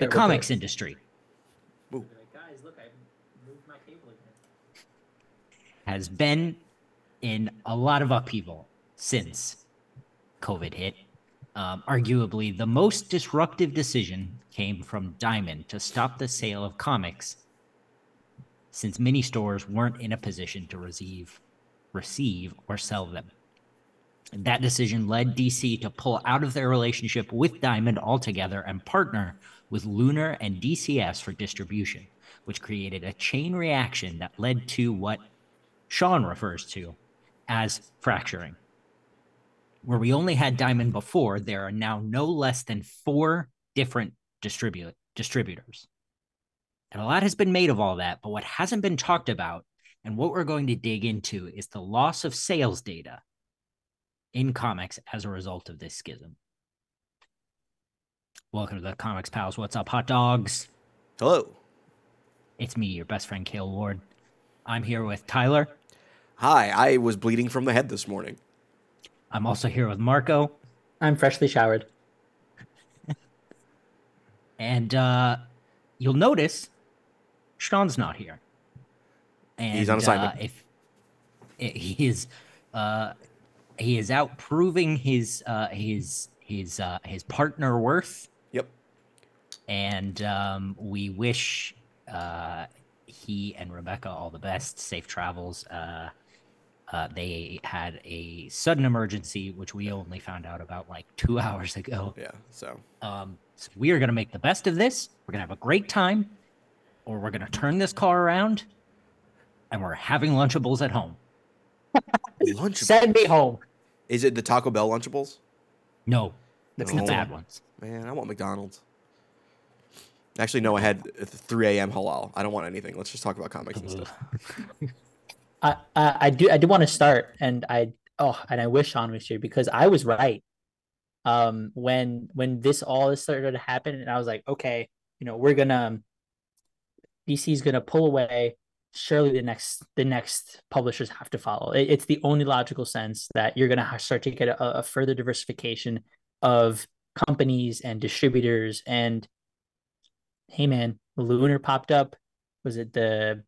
The Yeah, comics industry Ooh. Guys, look, I moved my table again. has been in a lot of upheaval since COVID hit. Um, arguably, the most disruptive decision came from Diamond to stop the sale of comics since many stores weren't in a position to receive, receive or sell them. And that decision led DC to pull out of their relationship with Diamond altogether and partner with Lunar and UCS for distribution, which created a chain reaction that led to what Sean refers to as fracturing. Where we only had Diamond before, there are now no less than four different distribu- distributors. And a lot has been made of all that, but what hasn't been talked about and what we're going to dig into is the loss of sales data in comics as a result of this schism. Welcome to the Comics Pals. What's up, hot dogs? Hello. It's me, your best friend, Cale Ward. I'm here with Tyler. Hi. I was bleeding from the head this morning. I'm also here with Marco. I'm freshly showered. And uh, you'll notice Sean's not here. And, He's on assignment. Uh, if i- he is, uh, he is out proving his uh, his his uh, his partner worth, Yep. And um, we wish uh, he and Rebecca all the best, safe travels. Uh, uh, they had a sudden emergency, which we only found out about like two hours ago. Yeah. So Um, so we are going to make the best of this. We're going to have a great time, or we're going to turn this car around, and we're having Lunchables at home. lunch. Send me home. Is it the Taco Bell Lunchables? No, it's the No. bad ones. Man, I want McDonald's. Actually, no. I had 3 a.m. halal. I don't want anything. Let's just talk about comics and stuff. I, I I do I do want to start, and I oh, and I wish Sean was here because I was right. Um, when when this all started to happen, and I was like, okay, you know, we're gonna DC is gonna pull away. Surely the next the next publishers have to follow. It, it's the only logical sense that you're gonna start to get a, a further diversification of companies and distributors. And hey, man, Lunar popped up. Was it the?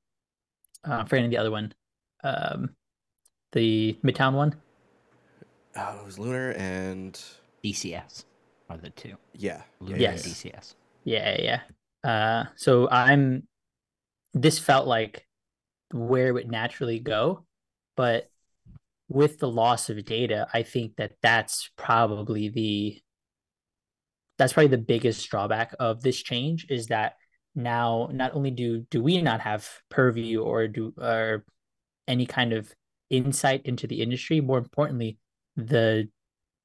Uh, I'm forgetting the other one um the midtown one Oh, it was Lunar and UCS are the two. yeah. Lunar yeah, and Yes. UCS. yeah yeah yeah. uh so i'm this felt like where it would naturally go but with the loss of data i think that that's probably the that's probably the biggest drawback of this change is that now not only do do we not have purview or do or any kind of insight into the industry more importantly the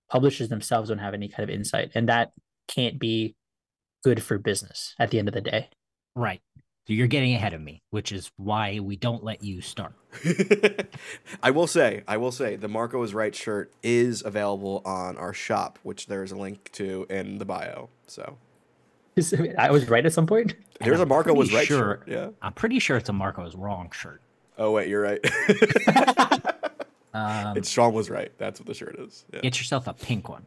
publishers themselves don't have any kind of insight and that can't be good for business at the end of the day Right. So you're getting ahead of me, which is why we don't let you start. I will say, I will say, the Marco is right shirt is available on our shop, which there is a link to in the bio. So i was right at some point there's a I'm Marco was right sure- shirt. Yeah. I'm pretty sure it's a Marco's wrong shirt. Oh wait, you're right. Um, it's Sean was right. That's what the shirt is. Yeah. Get yourself a pink one.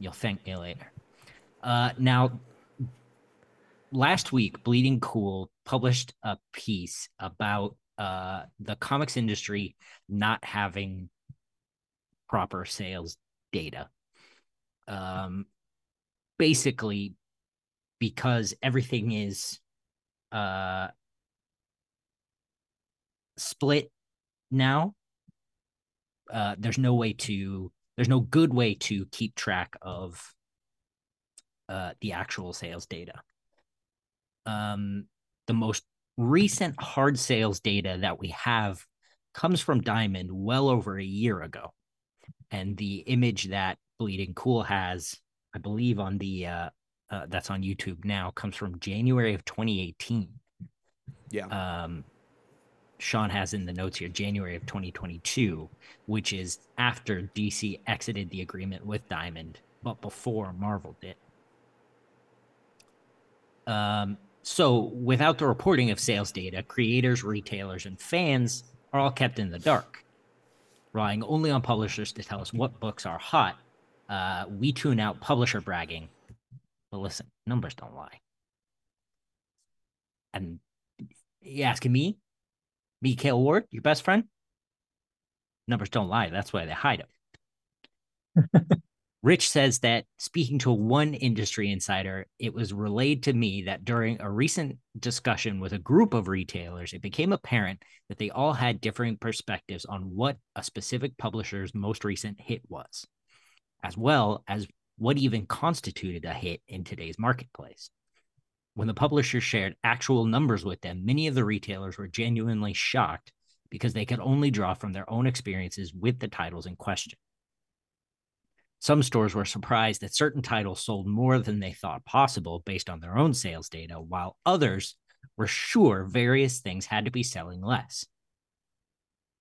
You'll thank me later. Uh, now, last week, Bleeding Cool published a piece about uh, the comics industry not having proper sales data. Um, basically, because everything is uh, split now uh, there's no way to there's no good way to keep track of uh, the actual sales data. Um, the most recent hard sales data that we have comes from Diamond well over a year ago, and the image that Bleeding Cool has, I believe, on the uh, uh, that's on YouTube now, comes from January of 2018 Yeah. um, Sean has in the notes here January of 2022, which is after DC exited the agreement with Diamond, but before Marvel did. Um, so, without the reporting of sales data, creators, retailers, and fans are all kept in the dark, relying only on publishers to tell us what books are hot. Uh, we tune out publisher bragging. But listen, numbers don't lie. And you asking me, Mikael Ward, your best friend? Numbers don't lie. That's why they hide them. Rich says that speaking to one industry insider, it was relayed to me that during a recent discussion with a group of retailers, it became apparent that they all had differing perspectives on what a specific publisher's most recent hit was, as well as what even constituted a hit in today's marketplace. When the publisher shared actual numbers with them, many of the retailers were genuinely shocked because they could only draw from their own experiences with the titles in question. Some stores were surprised that certain titles sold more than they thought possible based on their own sales data, while others were sure various things had to be selling less.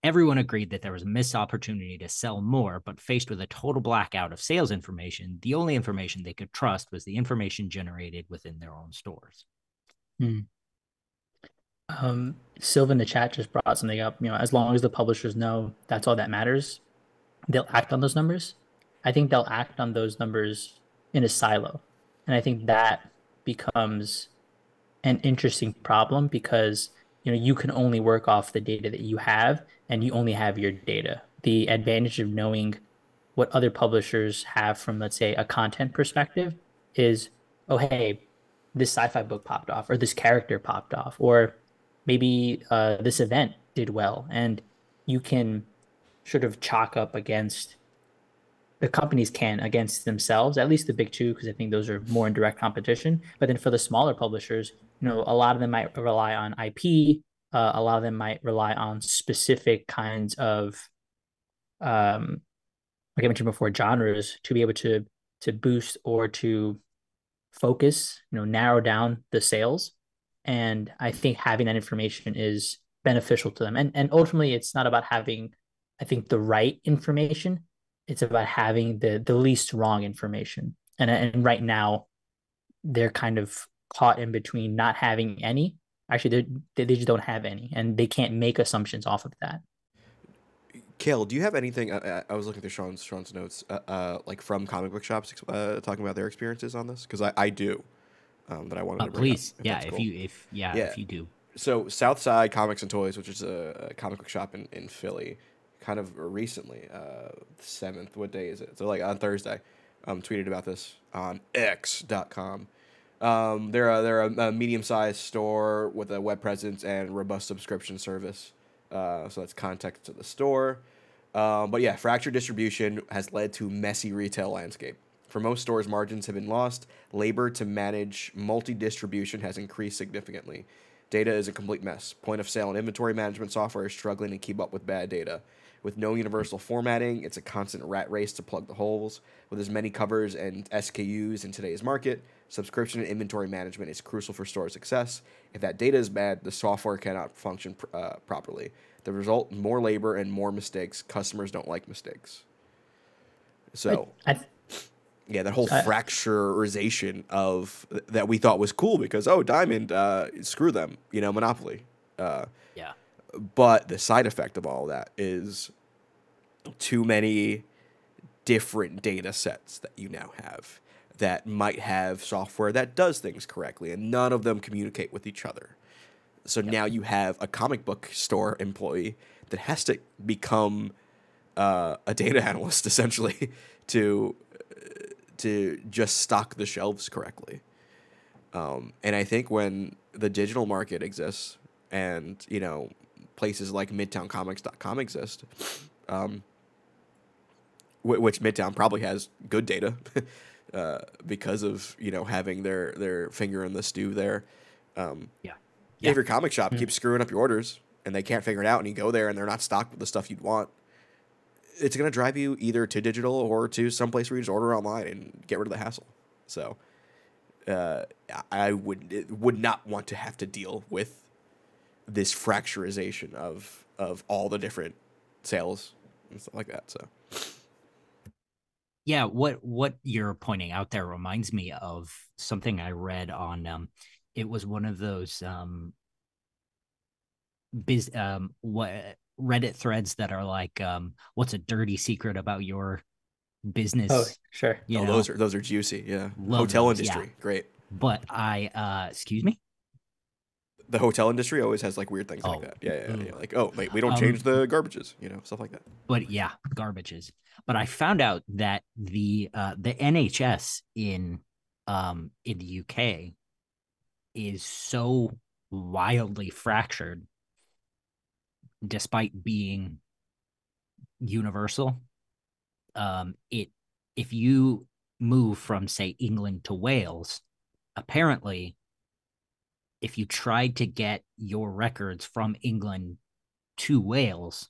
Everyone agreed that there was a missed opportunity to sell more, but faced with a total blackout of sales information, the only information they could trust was the information generated within their own stores. Hmm. Um, Silva in the chat just brought something up. You know, as long as the publishers know that's all that matters, they'll act on those numbers. I think they'll act on those numbers in a silo. And I think that becomes an interesting problem because you know you can only work off the data that you have and you only have your data. The advantage of knowing what other publishers have from let's say a content perspective is oh hey this sci-fi book popped off or this character popped off or maybe uh, this event did well and you can sort of chalk up against the companies can against themselves, at least the big two, because I think those are more in direct competition. But then for the smaller publishers, you know, a lot of them might rely on IP. Uh, a lot of them might rely on specific kinds of, um, like I mentioned before, genres to be able to to boost or to focus, you know, narrow down the sales. And I think having that information is beneficial to them. And and ultimately, it's not about having, I think, the right information it's about having the the least wrong information and and right now they're kind of caught in between not having any actually they they just don't have any and they can't make assumptions off of that Cale, do you have anything? Uh, I was looking through Sean's Sean's notes, uh, uh, like from comic book shops, uh, talking about their experiences on this, because I, I do, um, that I wanted uh, to bring please, up, if yeah, if cool. you if yeah, Yeah. if you do, So Southside Comics and Toys, which is a, a comic book shop in, in Philly, kind of recently, uh, seventh. What day is it? So like on Thursday, um, tweeted about this on X.com. Um, they're a, they're a, a medium sized store with a web presence and robust subscription service. Uh, so that's context to the store. Um, but yeah, fractured distribution has led to messy retail landscape. For most stores, margins have been lost. Labor to manage multi distribution has increased significantly. Data is a complete mess. Point of sale and inventory management software is struggling to keep up with bad data. With no universal formatting, it's a constant rat race to plug the holes. With as many covers and SKUs in today's market, subscription and inventory management is crucial for store success. If that data is bad, the software cannot function pr- uh, properly. The result: more labor and more mistakes. Customers don't like mistakes. So I, I yeah, that whole I- fracturization of that we thought was cool because oh, Diamond, uh, screw them, you know, Monopoly. Uh, yeah, but the side effect of all that is too many different data sets that you now have that might have software that does things correctly, and none of them communicate with each other. So now you have a comic book store employee that has to become uh, a data analyst essentially to to just stock the shelves correctly. Um, and I think when the digital market exists and, you know, places like midtowncomics.com exist, um, which Midtown probably has good data uh, because of, you know, having their, their finger in the stew there. Um, yeah, If your comic shop keeps screwing up your orders and they can't figure it out and you go there and they're not stocked with the stuff you'd want, it's going to drive you either to digital or to someplace where you just order online and get rid of the hassle. So, uh, I would it would not want to have to deal with this fracturization of of all the different sales and stuff like that. So, yeah. What what you're pointing out there reminds me of something I read on. Um, it was one of those um, biz um what Reddit threads that are like um, what's a dirty secret about your business? oh sure you oh, know? those are those are juicy. Yeah, Love hotel those, yeah. industry, great. but I uh excuse me. The hotel industry always has like weird things Oh. like that. Yeah, yeah, yeah, Mm. yeah. Like, oh, wait, we don't Um, change the garbages, you know, stuff like that. but yeah, garbages. But I found out that the uh, the NHS in um in the UK is so wildly fractured, despite being universal. Um, it if you move from say England to Wales, apparently, if you tried to get your records from England to Wales,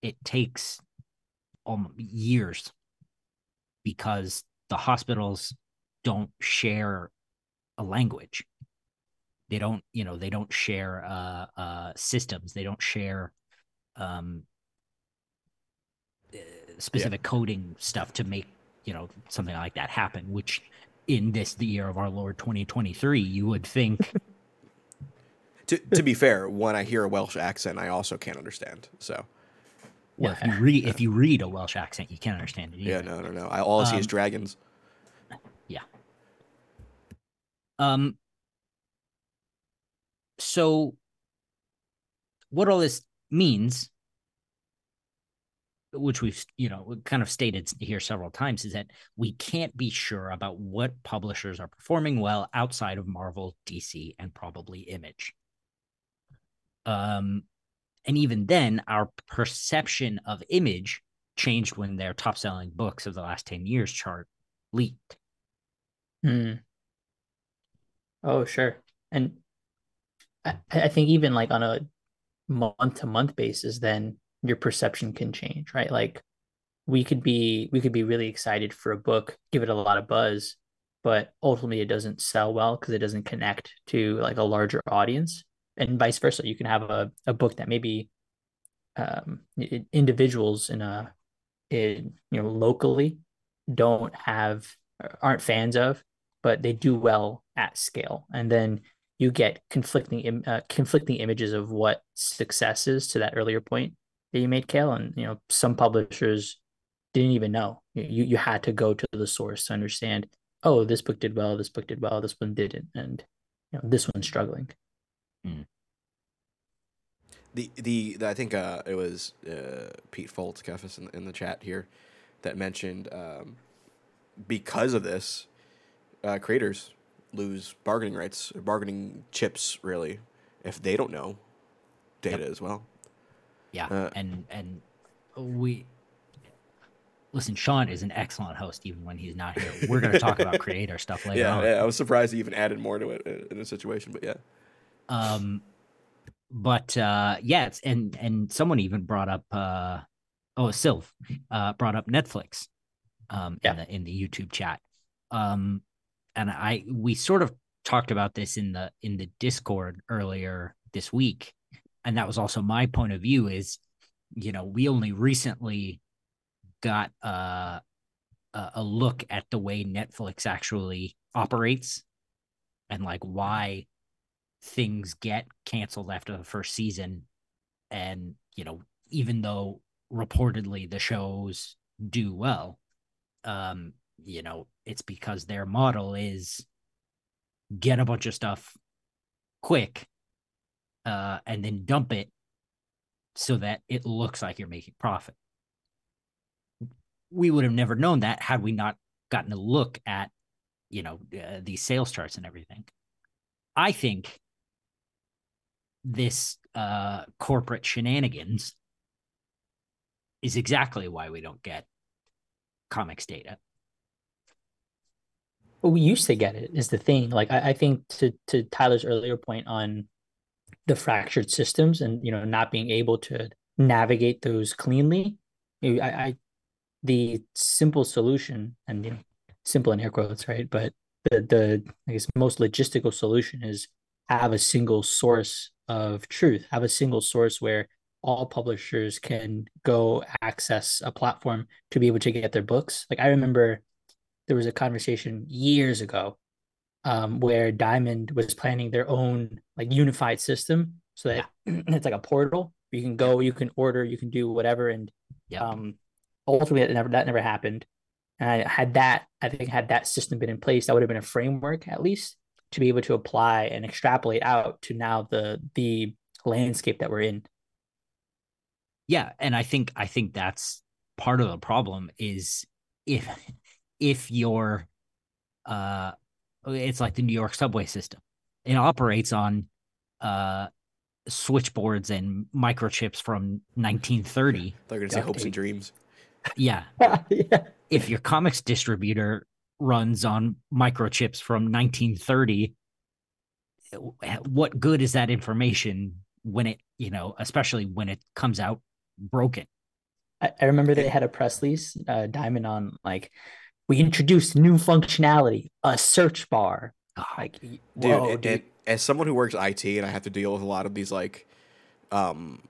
it takes um, years because the hospitals don't share a language. They don't, you know, they don't share uh, uh, systems. They don't share um, uh, specific coding stuff to make, you know, something like that happen. Which, in this the year of our Lord 2023, you would think To, to be fair, when I hear a Welsh accent, I also can't understand. So Well, if you Yeah. read if you read a Welsh accent, you can't understand it. yeah, no, no, no. I, all I see is Um, dragons. Um. So, what all this means, which we've you know kind of stated here several times, is that we can't be sure about what publishers are performing well outside of Marvel, DC, and probably Image. Um, and even then, our perception of Image changed when their top-selling books of the last ten years chart leaked. Hmm. Oh, sure. And I, I think even like on a month to month basis, then your perception can change, right? Like we could be we could be really excited for a book, give it a lot of buzz, but ultimately it doesn't sell well because it doesn't connect to like a larger audience. And vice versa. You can have a, a book that maybe um individuals in a in you know locally don't have aren't fans of but they do well at scale. And then you get conflicting uh, conflicting images of what success is to that earlier point that you made Cale. And you know some publishers didn't even know. You you had to go to the source to understand oh this book did well this book did well this one didn't and you know this one's struggling The, the the I think uh, it was uh, Pete Foltz, Kefis, in, in the chat here, that mentioned um, because of this, uh, creators lose bargaining rights, or bargaining chips, really, if they don't know data as well. Yeah, Uh, and and we listen. Sean is an excellent host, even when he's not here. We're going to talk about creator stuff later Yeah, on. yeah, I was surprised he even added more to it in, in a situation, but yeah. Um, but uh, yeah, it's and and someone even brought up uh, oh, Sylv uh, brought up Netflix, um, Yeah. in the in the YouTube chat. Um, and I we sort of talked about this in the in the Discord earlier this week, and that was also my point of view. Is you know we only recently got uh, a a look at the way Netflix actually operates, and like why things get canceled after the first season. And you know even though reportedly the shows do well um you know it's because their model is get a bunch of stuff quick uh and then dump it so that it looks like you're making profit. We would have never known that had we not gotten a look at you know uh, these sales charts and everything. I think this uh corporate shenanigans is exactly why we don't get comics data But we used to get it is the thing. Like I, I think to to Tyler's earlier point on the fractured systems and you know not being able to navigate those cleanly. I, I the simple solution and you know simple in air quotes, right? But the the I guess most logistical solution is have a single source of truth, have a single source where all publishers can go access a platform to be able to get their books. Like I remember there was a conversation years ago um, where Diamond was planning their own like unified system so that it's like a portal. You can go, you can order, you can do whatever, and um, ultimately that never that never happened. And I had that, I think, had that system been in place, that would have been a framework at least. To be able to apply and extrapolate out to now the the landscape that we're in. Yeah, and I think I think that's part of the problem is if if you're uh it's like the New York subway system. It operates on uh switchboards and microchips from 1930. They're gonna say Duct hopes and dreams. Yeah. yeah. If your comics distributor runs on microchips from 1930, what good is that information when it, you know, especially when it comes out broken? I, I remember they had a press release, uh, Diamond on like, we introduced new functionality, a search bar. Oh, Like, dude, whoa, and- dude. and as someone who works IT and I have to deal with a lot of these like um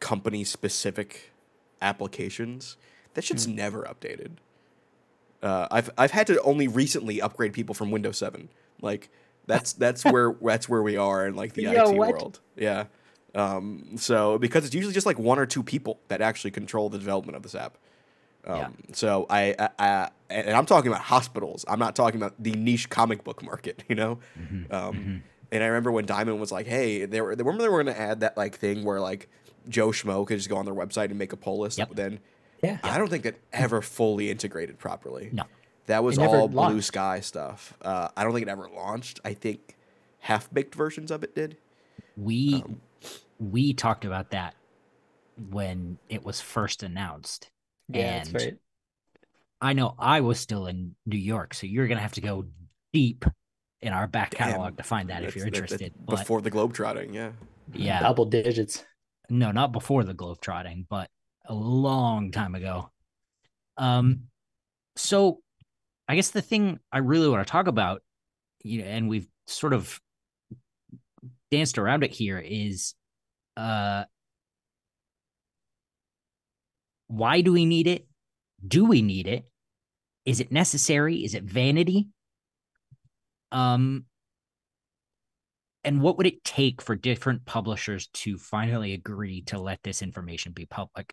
company specific applications, that shit's Hmm. never updated. Uh, I've I've had to only recently upgrade people from Windows 7. Like that's that's where that's where we are in like the Yo, IT what? world. Yeah. Um, so because it's usually just like one or two people that actually control the development of this app. Um, Yeah. So I, I, I and I'm talking about hospitals. I'm not talking about the niche comic book market. You know. mhm, Um, mhm. and I remember when Diamond was like, "Hey, they were they remember they were going to add that like thing where like Joe Schmo could just go on their website and make a pull list." Yep. Then Yeah. I don't think that ever fully integrated properly. No. that was It never all blue launched. sky stuff. Uh, I don't think it ever launched. I think half baked versions of it did. we Um, we talked about that when it was first announced. Yeah, that's right. I know I was still in New York, so you're gonna have to go deep in our back Damn. catalog to find that if you're that- that's interested. But before the globetrotting, yeah. yeah, Double digits. no, not before the globetrotting, but a long time ago. Um, so I guess the thing I really want to talk about, you know, and we've sort of danced around it here is, uh, why do we need it? Do we need it? Is it necessary? Is it vanity? Um, and what would it take for different publishers to finally agree to let this information be public?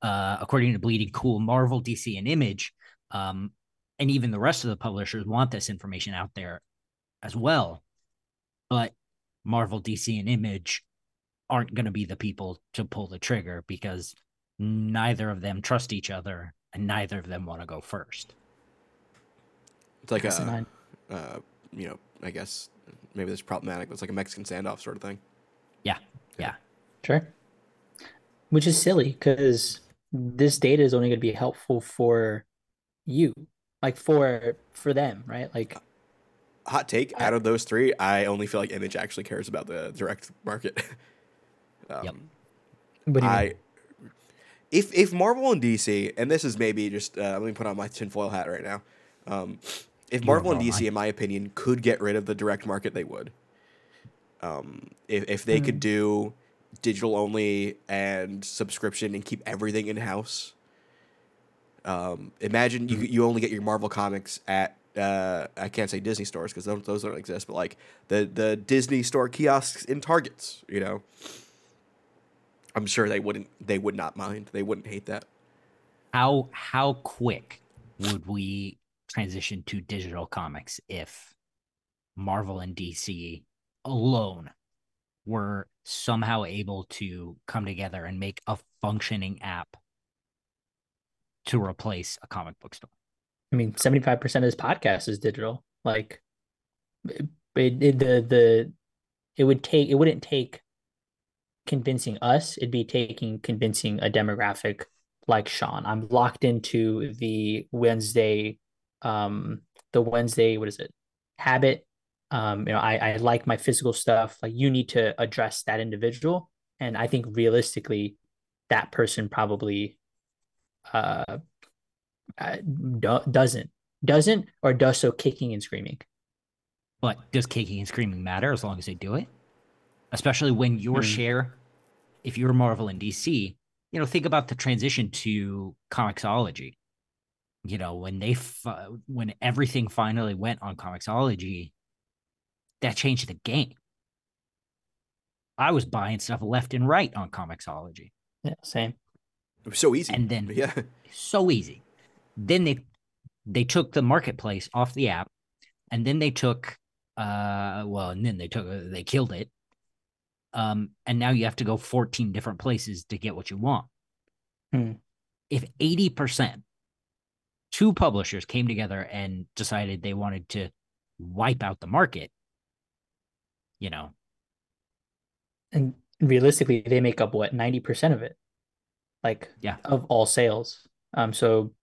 Uh, according to Bleeding Cool, Marvel, DC, and Image, um, and even the rest of the publishers want this information out there as well. But Marvel, DC, and Image aren't going to be the people to pull the trigger because neither of them trust each other and neither of them want to go first. It's like Yes, and a, I- uh, you know, I guess maybe that's problematic, but it's like a Mexican standoff sort of thing. Yeah. Yeah. yeah. Sure. Which is silly because this data is only going to be helpful for you, like for for them, right? Like, Hot take: out of those three, I only feel like Image actually cares about the direct market. um, Yep. do you mean? I if if Marvel and DC, and this is maybe just uh, let me put on my tinfoil hat right now. Um, if Marvel and DC, in my opinion, could get rid of the direct market, they would. Um, if if they could Hmm. do digital only and subscription and keep everything in house. Um, imagine you you only get your Marvel comics at uh, I can't say Disney stores because those, those don't exist, but like the the Disney store kiosks in Targets, you know. I'm sure they wouldn't they would not mind. They wouldn't hate that. how how quick would we transition to digital comics if Marvel and DC alone were somehow able to come together and make a functioning app to replace a comic book store? I mean, 75% of this podcast is digital. Like it, it, the the it would take it wouldn't take convincing us, it'd be taking convincing a demographic like Sean. I'm locked into the Wednesday um the Wednesday, what is it? Habit. Um, you know, I, I like my physical stuff. Like you need to address that individual. And I think realistically, that person probably uh uh, do- doesn't doesn't or does so kicking and screaming But does kicking and screaming matter as long as they do it? Especially when your Hmm. share, if you're Marvel and DC, you know, think about the transition to Comixology. You know, when they fi- when everything finally went on Comixology, that changed the game. I was buying stuff left and right on Comixology. yeah same It was so easy. And then- yeah, So easy. Then they they took the marketplace off the app and then they took uh well and then they took they killed it um and now you have to go 14 different places to get what you want Hmm. if 80% two publishers came together and decided they wanted to wipe out the market you know. And realistically they make up what 90% of it? Like Yeah. of all sales. Um so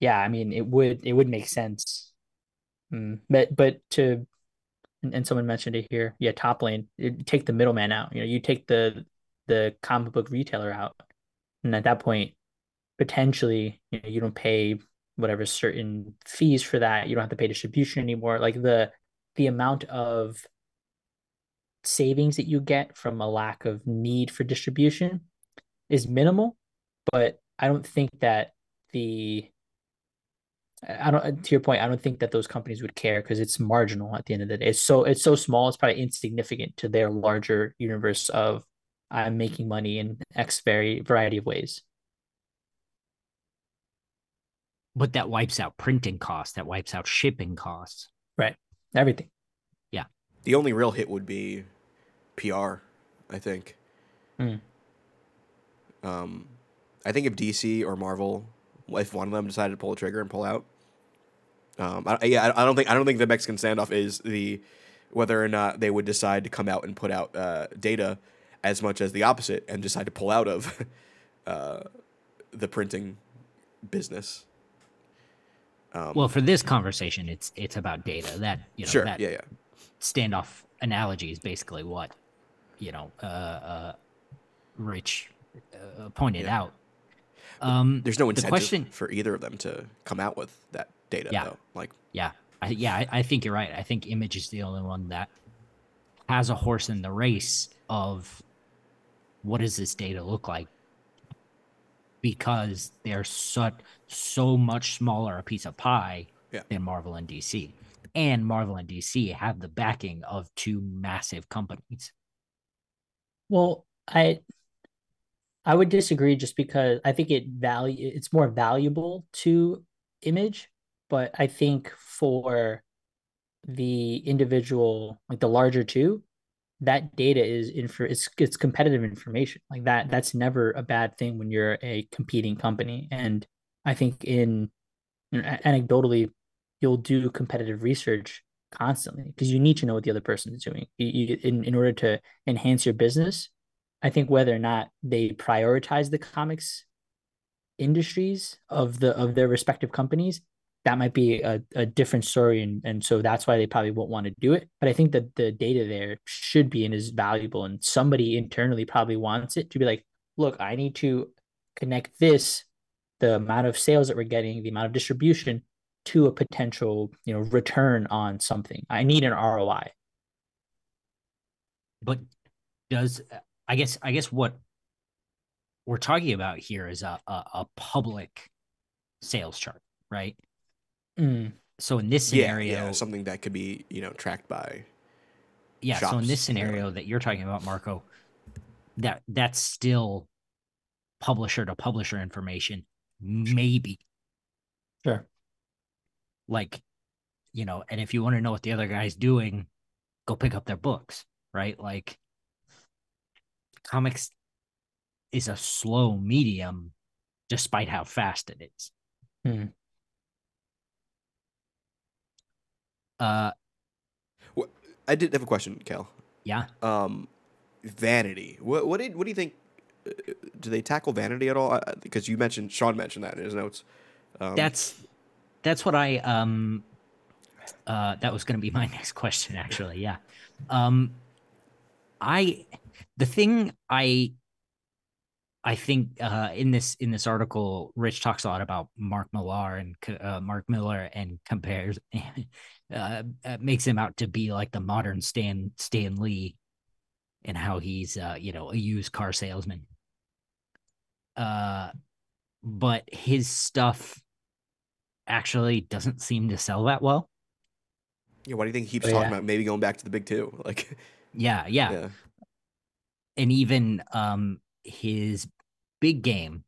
yeah i mean it would it would make sense. Mm, but but to and, and someone mentioned it here yeah top lane you take the middleman out you know you take the the comic book retailer out. And at that point potentially you know you don't pay whatever certain fees for that. You don't have to pay distribution anymore. Like the the amount of savings that you get from a lack of need for distribution is minimal but i don't think that the I don't to your point, I don't think that those companies would care because it's marginal at the end of the day. It's so it's so small, it's probably insignificant to their larger universe of I'm making money in X very variety of ways. but that wipes out printing costs that wipes out shipping costs Right. Everything. The only real hit would be PR, I think. Hmm. Um, I think if DC or Marvel, if one of them decided to pull the trigger and pull out, um, I, yeah, I, I don't think I don't think the Mexican standoff is the whether or not they would decide to come out and put out uh, data as much as the opposite and decide to pull out of uh, the printing business. Um, well for this conversation it's it's about data that you know sure, that yeah, yeah. Standoff analogy is basically what you know uh uh rich uh, pointed Yeah. out um There's no incentive question for either of them to come out with that data, Yeah. though. Like, Yeah, I, yeah, I, I think you're right. I think Image is the only one that has a horse in the race of what does this data look like because they're such so much smaller a piece of pie Yeah. than Marvel and DC, and Marvel and DC have the backing of two massive companies. Well, I I would disagree just because I think it value it's more valuable to image, but I think for the individual, like the larger two, that data is info it's it's competitive information. Like that that's never a bad thing when you're a competing company. And I think in you know, anecdotally, you'll do competitive research constantly because you need to know what the other person is doing. You, you, in in order to enhance your business, I think whether or not they prioritize the comics industries of the of their respective companies, that might be a, a different story. And, and so that's why they probably won't want to do it. But I think that the data there should be and is valuable. And somebody internally probably wants it to be like, look, I need to connect this, the amount of sales that we're getting, the amount of distribution to a potential, you know, return on something. I need an ROI. But does I guess I guess what we're talking about here is a a, a public sales chart, right? Mm, So in this yeah, scenario, yeah, something that could be, you know, tracked by. yeah so in shops, this yeah. scenario that you're talking about marco that that's still publisher to publisher information maybe sure. Like you know and if you want to know what the other guy's doing go pick up their books right like comics is a slow medium despite how fast it is Hmm. uh I did have a question, Cal. yeah Um, vanity. What what did what do you think? uh, Do they tackle vanity at all? Because you mentioned Sean mentioned that in his notes. Um, that's that's what I um uh that was going to be my next question actually yeah. Um I the thing I I think uh in this in this article Rich talks a lot about Mark Millar and uh, Mark Millar and compares uh, uh makes him out to be like the modern Stan Stan Lee and how he's uh you know a used car salesman. Uh but his stuff actually doesn't seem to sell that well. yeah. Why do you think he keeps Oh, talking yeah. about maybe going back to the big two? Like, Yeah, yeah. yeah, And even um his big game,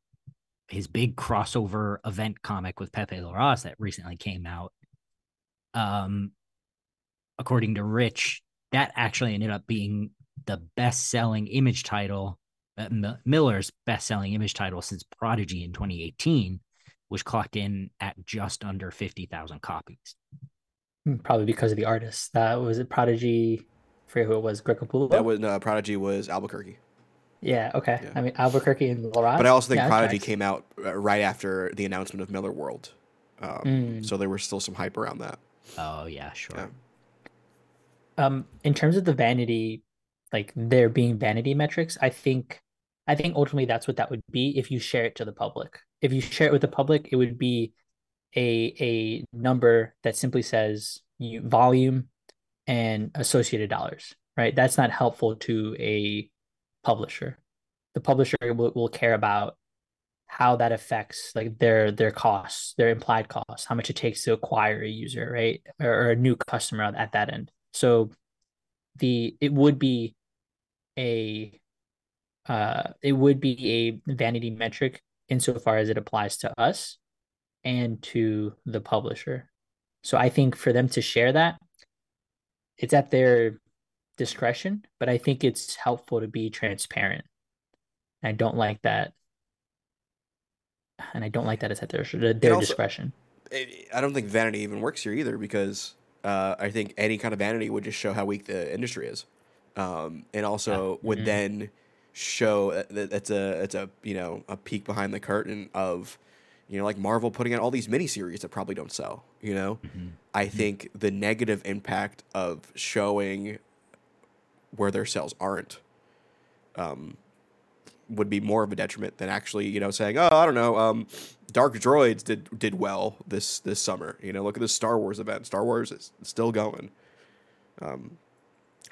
his big crossover event comic with Pepe Larraz that recently came out um, according to Rich, that actually ended up being the best-selling image title, uh, M- Millar's best-selling image title since Prodigy in 2018, which clocked in at just under 50,000 copies. Hmm, Probably because of the artist. That was a Prodigy. I forget who it was. Greg Capullo. That was no, Prodigy was Albuquerque. Yeah. Okay. Yeah. I mean Albuquerque and Laurent. But I also think Yeah, Prodigy came out uh, right after the announcement of Millarworld. Um, Mm. So there was still some hype around that. Oh yeah, sure. Yeah. um in terms of the vanity like there being vanity metrics i think i think ultimately that's what that would be if you share it to the public if you share it with the public it would be a a number that simply says you, volume and associated dollars right? That's not helpful to a publisher. The publisher will, will care about how that affects like their their costs their implied costs how much it takes to acquire a user right? Or, or a new customer at that end. So the it would be a uh it would be a vanity metric insofar as it applies to us and to the publisher. So i think for them to share that it's at their discretion but i think it's helpful to be transparent. I don't like that. And i don't like that it's at their their also- discretion. It, I don't think vanity even works here either because uh, I think any kind of vanity would just show how weak the industry is, um, and also would Mhm. then show that a it's a you know a peek behind the curtain of you know like Marvel putting out all these miniseries that probably don't sell. You know, Mhm. I think the negative impact of showing where their sales aren't um, would be more of a detriment than actually, you know, saying, "Oh, I don't know, um, Dark Droids did did well this this summer." You know, look at this Star Wars event. Star Wars is still going. Um,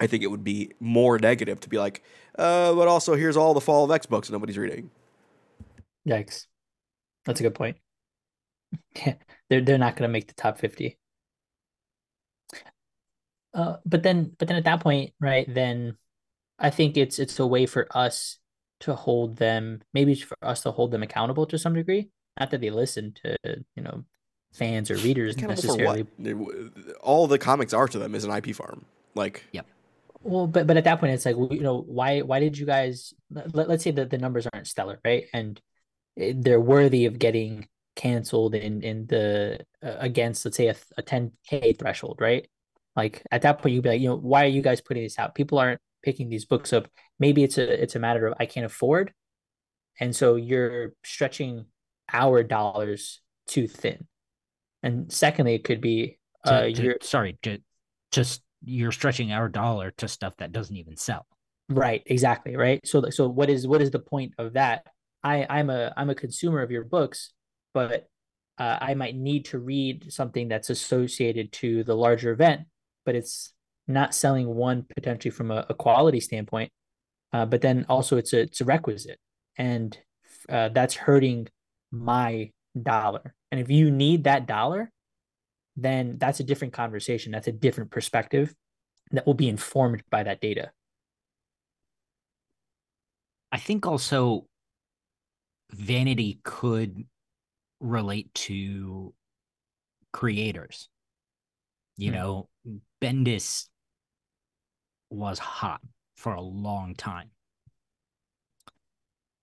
I think it would be more negative to be like, uh, but also here's all the Fall of X books nobody's reading. Yikes. That's a good point. they're they're not going to make the top 50. Uh, but then but then at that point, right, then I think it's it's a way for us to hold them, maybe it's for us to hold them accountable to some degree. Not that they listen to, you know, fans or readers necessarily. All the comics are to them is an IP farm. Like, Well, but but at that point, it's like you know why why did you guys let, let's say that the numbers aren't stellar, right? And they're worthy of getting canceled in in the uh, against let's say a, a 10k threshold, right? Like at that point, you'd be like, you know, why are you guys putting this out? People aren't picking these books up. Maybe it's a it's a matter of I can't afford, and so you're stretching our dollars too thin. And secondly, it could be uh, to- you're sorry, to, just you're stretching our dollar to stuff that doesn't even sell. Right, exactly, right? So so what is what is the point of that? I I'm a I'm a consumer of your books, but uh, I might need to read something that's associated to the larger event, but it's not selling one potentially from a, a quality standpoint, uh, but then also it's a it's a requisite, and uh, that's hurting my dollar. And if you need that dollar, then that's a different conversation. That's a different perspective that will be informed by that data. I think also vanity could relate to creators. You Hmm. know, Bendis was hot for a long time.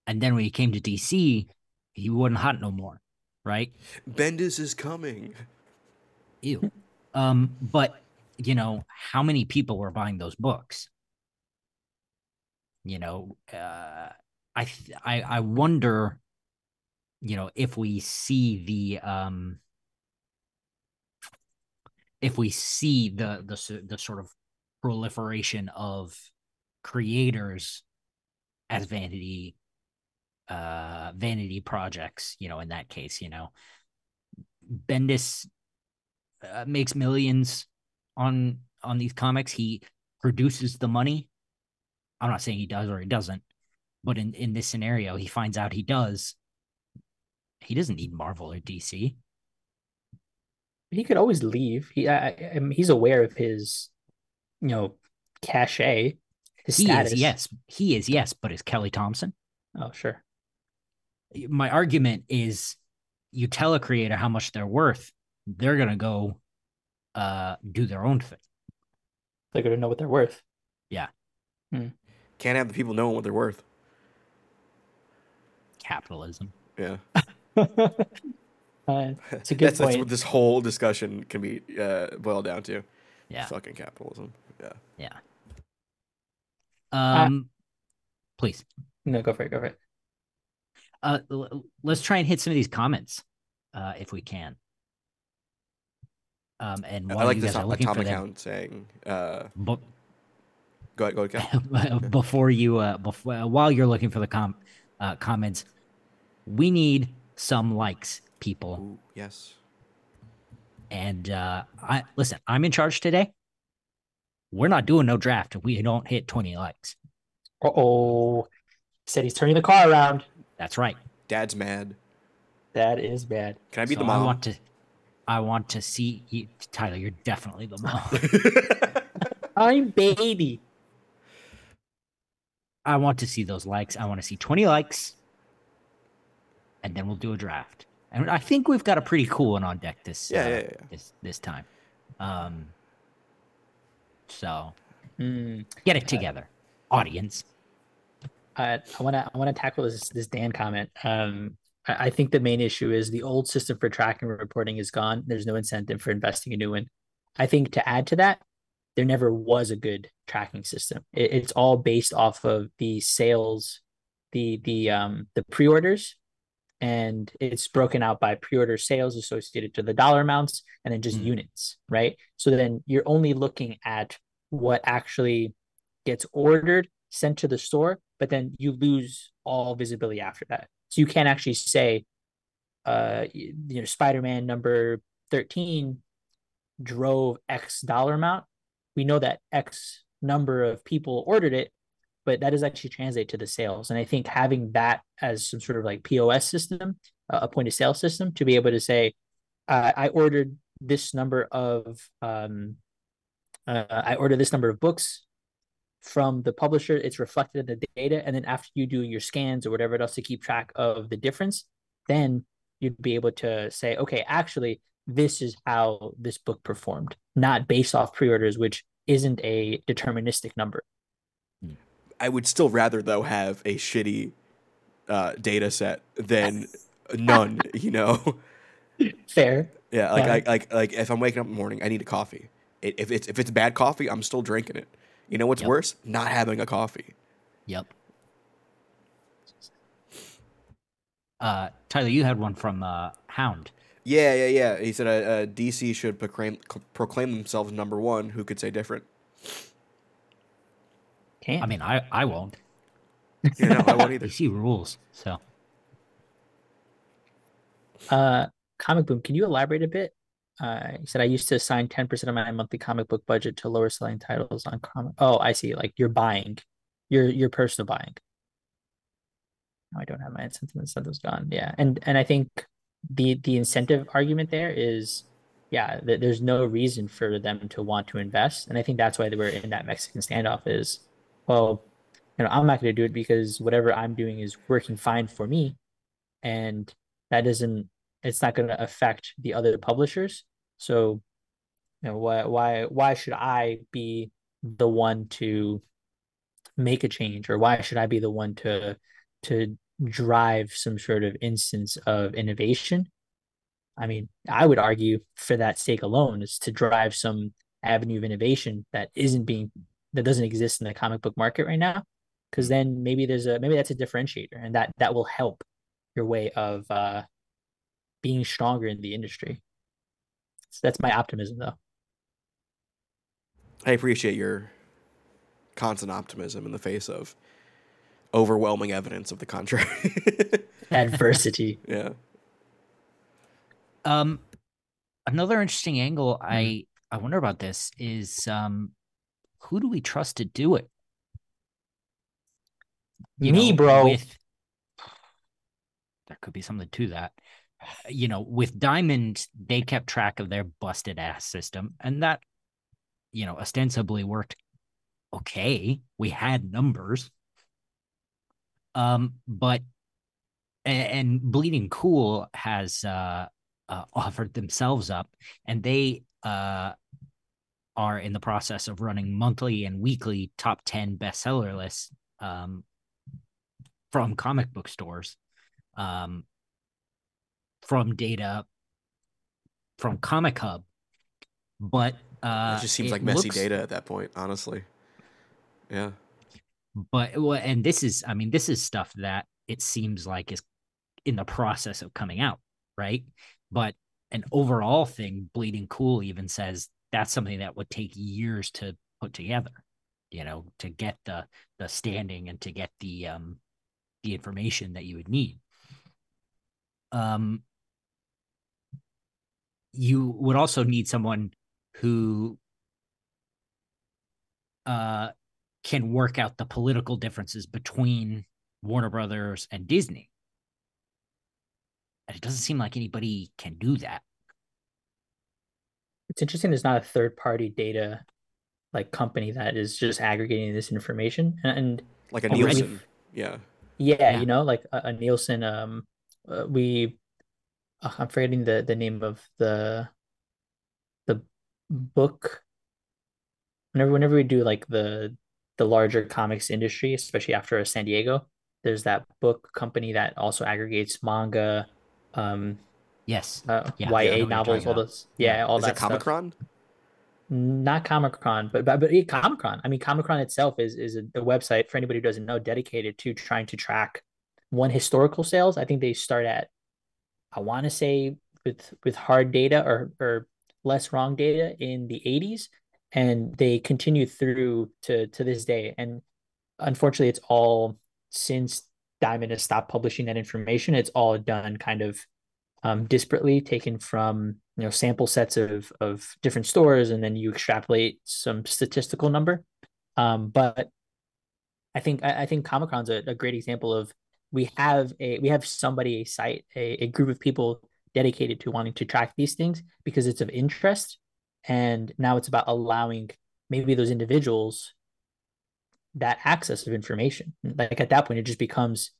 And then when he came to DC, he wasn't hot no more, right? Bendis is coming. Ew. Um, but you know, how many people were buying those books? You know, uh, I th- I I wonder, you know, if we see the um, if we see the the the sort of proliferation of creators as vanity uh vanity projects you know in that case you know bendis uh, makes millions on on these comics he produces the money i'm not saying he does or he doesn't but in in this scenario he finds out he does he doesn't need marvel or dc he could always leave. He I, I, he's aware of his, you know, cachet, his he status. is yes he is yes but is kelly thompson Oh, sure. my argument is you tell a creator how much they're worth they're going to go uh do their own thing. They're gonna know what they're worth. Yeah. Can't have the people knowing what they're worth. Capitalism. Yeah. uh, it's a good that's, that's what this whole discussion can be uh, boiled down to. Yeah. Fucking capitalism. Yeah. Yeah. Um please. No, go for it. Go for it. Uh l- l- let's try and hit some of these comments uh if we can. Um and I while like you this guys are looking for atomic them, count saying, uh, bu- go ahead, go ahead. Cale. before you uh before uh, while you're looking for the com uh comments, we need some likes, people. Ooh, yes. And uh I listen, I'm in charge today. We're not doing no draft if we don't hit 20 likes. Uh oh. Said he's turning the car around. That's right. Dad's mad. That is bad. Can I be So the I mom? want to I want to see you, Tyler, you're definitely the mom. I'm baby. I want to see those likes. I want to see 20 likes. And then we'll do a draft. And I think we've got a pretty cool one on deck this Yeah, uh, yeah, yeah, yeah. this this time. Um so Hmm. get it together, audience. I I want to I want to tackle this this Dan comment. Um, I, think the main issue is the old system for tracking and reporting is gone. There's no incentive for investing a new one. I think to add to that, there never was a good tracking system. It, it's all based off of the sales, the the um the pre-orders, and it's broken out by pre-order sales associated to the dollar amounts and then just Mm. units, right? So then you're only looking at what actually gets ordered, sent to the store, but then you lose all visibility after that. So you can't actually say, uh, you know, Spider-Man number 13 drove X dollar amount. We know that X number of people ordered it, but that does actually translate to the sales. And I think having that as some sort of like POS system, uh, a point of sale system, to be able to say, uh, I ordered this number of, um, uh, I ordered this number of books from the publisher. It's reflected in the data, and then after you do your scans or whatever else to keep track of the difference, then you'd be able to say, okay, actually, this is how this book performed, not based off pre-orders, which isn't a deterministic number. I would still rather though have a shitty uh, data set than none. You know. Fair. Yeah, like Yeah. like like like if I'm waking up in the morning, I need a coffee. If it's if it's bad coffee, I'm still drinking it. You know what's Yep. worse? Not having a coffee. Yep. Uh, Tyler, you had one from uh, Hound. Yeah, yeah, yeah. He said uh, uh, DC should proclaim proclaim themselves number one. Who could say different? Can't. I mean, I I won't. You know, I won't either. DC rules. So Uh, comic boom. Can you elaborate a bit? Uh, you said I used to assign ten percent of my monthly comic book budget to lower selling titles on comic. Oh, I see. Like you're buying, your your personal buying. No, I don't have my incentive. Incentives gone. Yeah, and and I think the the incentive argument there is, yeah, th- there's no reason for them to want to invest, and I think that's why they were in that Mexican standoff. Is well, you know, I'm not going to do it because whatever I'm doing is working fine for me, and that doesn't it's not going to affect the other publishers so you know why why why should i be the one to make a change? Or why should i be the one to to drive some sort of instance of innovation? I mean i would argue for that sake alone is to drive some avenue of innovation that isn't being that doesn't exist in the comic book market right now. Because then maybe there's a maybe that's a differentiator and that that will help your way of uh being stronger in the industry. So that's my optimism though. I appreciate your constant optimism in the face of overwhelming evidence of the contrary. Adversity. yeah. um, another interesting angle Mm-hmm. I I wonder about this is um, who do we trust to do it? You Me, know, bro. With there could be something to that. You know, with Diamond, they kept track of their busted ass system, and that, you know, ostensibly worked okay. We had numbers. Um, but and Bleeding Cool has uh, uh offered themselves up, and they uh, are in the process of running monthly and weekly top 10 bestseller lists um, from comic book stores um, from data from Comic Hub. But uh, it just seems it like messy looks- data at that point, honestly. Yeah. but well, and this is i mean this is stuff that it seems like is in the process of coming out right but an overall thing bleeding cool even says that's something that would take years to put together you know to get the the standing and to get the um the information that you would need um you would also need someone who uh can work out the political differences between Warner Brothers and Disney. And it doesn't seem like anybody can do that. It's interesting. There's not a third party data like company that is just aggregating this information. And, and Like a Already- Nielsen. Yeah. yeah, Yeah. you know, like a, a Nielsen. Um, uh, we, uh, I'm forgetting the the name of the the book. Whenever whenever we do like the the larger comics industry, especially after San Diego, there's that book company that also aggregates manga, um, Yes. uh, Yeah, YA novels, all those, yeah, all Is that. Comichron? Not Comichron, but but, but yeah, Comichron. I mean, Comichron itself is is a, a website for anybody who doesn't know, dedicated to trying to track one historical sales. I think they start at, I want to say with with hard data or or less wrong data in the 80s, and they continue through to to this day. And unfortunately, it's all since Diamond has stopped publishing that information. It's all done kind of um, disparately taken from you know sample sets of of different stores and then you extrapolate some statistical number um, but i think i, I think comichron's a, a great example of we have a we have somebody a site a, a group of people dedicated to wanting to track these things because it's of interest and now it's about allowing maybe those individuals that access of information like at that point it just becomes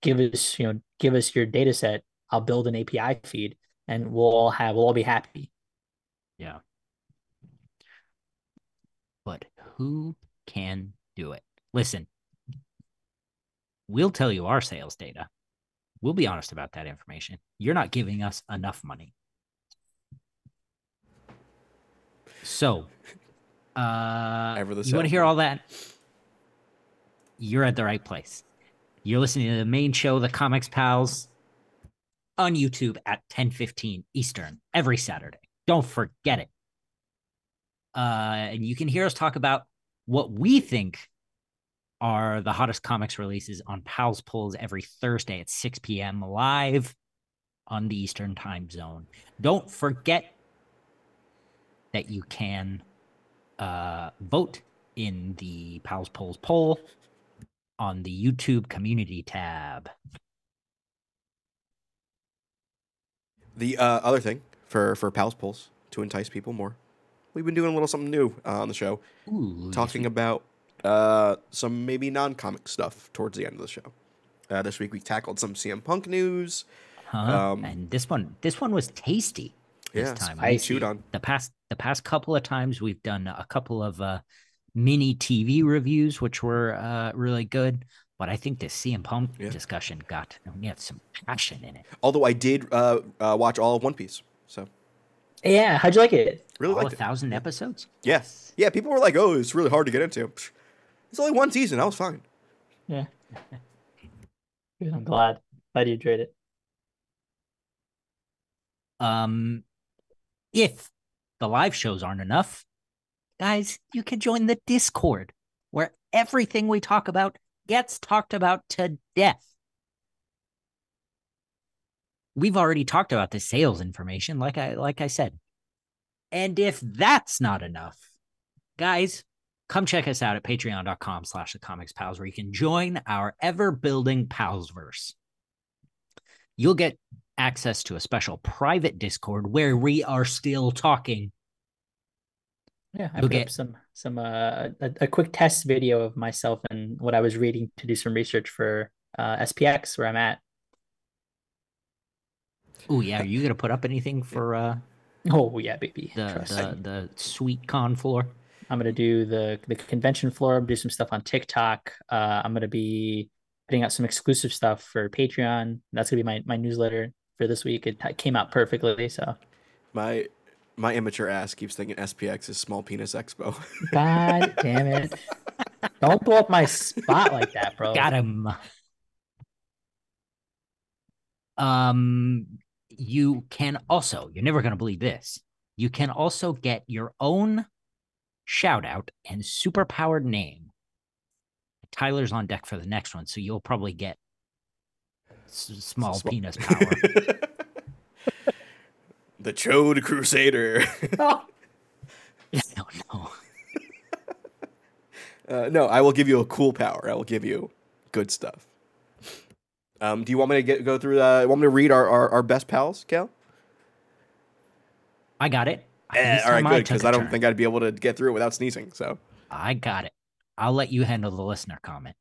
give us you know give us your data set I'll build an API feed and we'll all have we'll all be happy. Yeah. But who can do it? Listen, we'll tell you our sales data. We'll be honest about that information. You're not giving us enough money. So, uh, you want to hear all that? You're at the right place. You're listening to the main show, The Comics Pals, on YouTube at 10:15 Eastern every Saturday. Don't forget it. Uh, and you can hear us talk about what we think are the hottest comics releases on Pals Pulls every Thursday at 6 p.m. live on the Eastern time zone. Don't forget that you can uh, vote in the Pals Polls poll on the YouTube community tab. The uh, other thing for for Pals Pulse to entice people more, we've been doing a little something new uh, on the show, Ooh, talking about uh, some maybe non-comic stuff towards the end of the show. Uh, this week we tackled some CM Punk news. huh? um, and this one, this one was tasty. This Yeah, time, we We- chewed on. the past the past couple of times we've done a couple of uh, mini TV reviews, which were uh, really good. But I think the CM Punk Yeah. discussion got we had some passion in it. Although I did uh, uh, watch all of One Piece, so Yeah, how'd you like it? really All a liked it. thousand episodes. Yes, yeah. People were like, "Oh, it's really hard to get into." Psh, It's only one season. I was fine. Yeah. Good, I'm glad. Glad you enjoyed it. Um, if the live shows aren't enough, guys, you can join the Discord where everything we talk about gets talked about to death. We've already talked about the sales information, like I like I said. And if that's not enough, guys, come check us out at patreon.com slash the comics pals, where you can join our ever building palsverse. You'll get access to a special private Discord where we are still talking. Yeah, I You'll put up some some uh a, a quick test video of myself and what I was reading to do some research for uh SPX where I'm at. Oh yeah, are you gonna put up anything for uh Oh yeah, baby. the the, the sweet con floor. I'm gonna do the the convention floor. Do some stuff on TikTok. Uh, I'm gonna be putting out some exclusive stuff for Patreon. That's gonna be my my newsletter for this week. It came out perfectly. So My my immature ass keeps thinking SPX is Small Penis Expo. God damn it! Don't blow up my spot like that, bro. Got him. Um, you can also, you're never going to believe this. You can also get your own shout out and superpowered name. Tyler's on deck for the next one, so you'll probably get s- small Small- penis power. the Chode Crusader. Oh, no, no. Uh, no, I will give you a cool power. I will give you good stuff. Um, do you want me to get go through? Uh, want me to read our, our, our best pals, Cale? I got it. Eh, all right, good. Because I don't turn. think I'd be able to get through it without sneezing. So I got it. I'll let you handle the listener comment.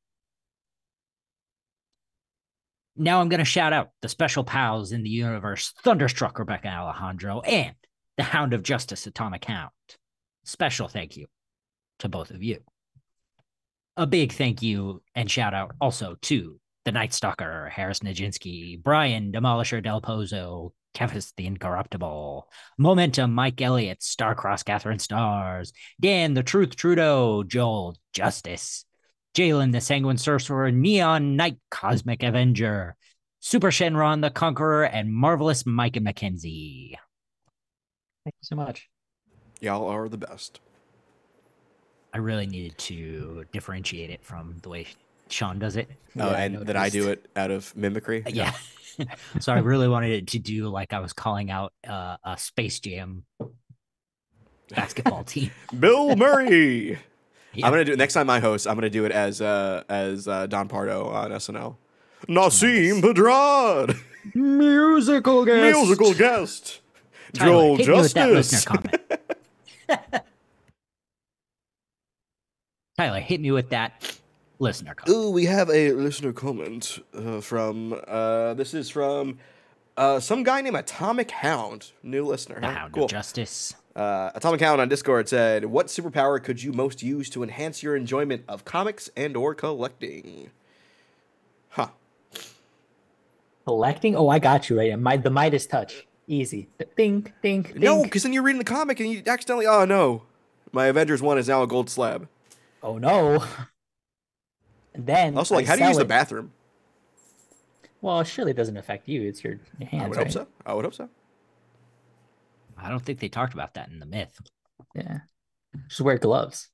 Now I'm going to shout out the special pals in the universe Thunderstruck Rebecca Alejandro and the Hound of Justice Atomic Hound. Special thank you to both of you. A big thank you and shout out also to the Night Stalker, Harris Nijinsky, Brian Demolisher Del Pozo, Kevis the Incorruptible, Momentum, Mike Elliott, Starcross, Catherine Stars, Dan the Truth Trudeau, Joel Justice, Jalen the Sanguine Sorcerer, Neon Knight, Cosmic Avenger, Super Shenron the Conqueror, and Marvelous Mike and McKenzie. thank you so much. y'all are the best. I really needed to differentiate it from the way Sean does it. Oh, Yeah, I and that I do it out of mimicry. Yeah. so I really wanted it to do like I was calling out uh, a Space Jam basketball team. Bill Murray. Yeah. I'm gonna do it next time I host. I'm gonna do it as uh, as uh, Don Pardo on SNL. Nasim Pedrad, musical guest. musical guest. Tyler, Joel hit me with that listener Justice. comment. Tyler, hit me with that listener comment. Ooh, we have a listener comment uh, from. Uh, this is from uh, some guy named Atomic Hound. New listener. The huh? Hound Cool. of Justice. Uh, Atomic Hound on Discord said, "What superpower could you most use to enhance your enjoyment of comics and/or collecting?" Huh. Collecting. Oh, I got you right. My the Midas touch. Easy. Think, think. ding. No, because then you're reading the comic and you accidentally. Oh no, my Avengers one is now a gold slab. Oh no. And then Also, like, I how do you sell use the bathroom? Well, surely it doesn't affect you. It's your, your hands. I would right? hope so. I would hope so. I don't think they talked about that in the myth. Yeah. Just wear gloves.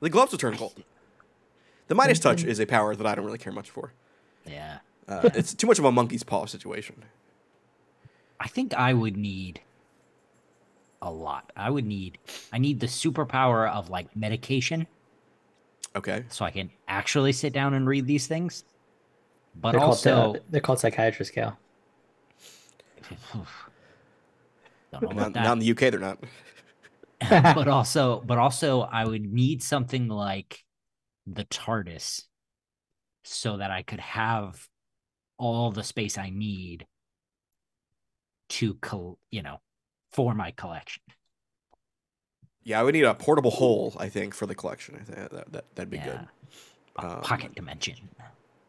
The gloves will turn gold. The Midas touch is a power that I don't really care much for. Yeah. Uh, it's too much of a monkey's paw situation. I think I would need a lot. I would need I need the superpower of like medication Okay. so I can actually sit down and read these things. But They're also called uh, they're called psychiatrists, Cale. don't know Not, about that. not in the UK, they're not. but also but also I would need something like the TARDIS so that I could have all the space I need to col- you know for my collection. Yeah, I would need a portable hole. I think for the collection. I think that, that that'd be yeah. good. A Um, pocket dimension.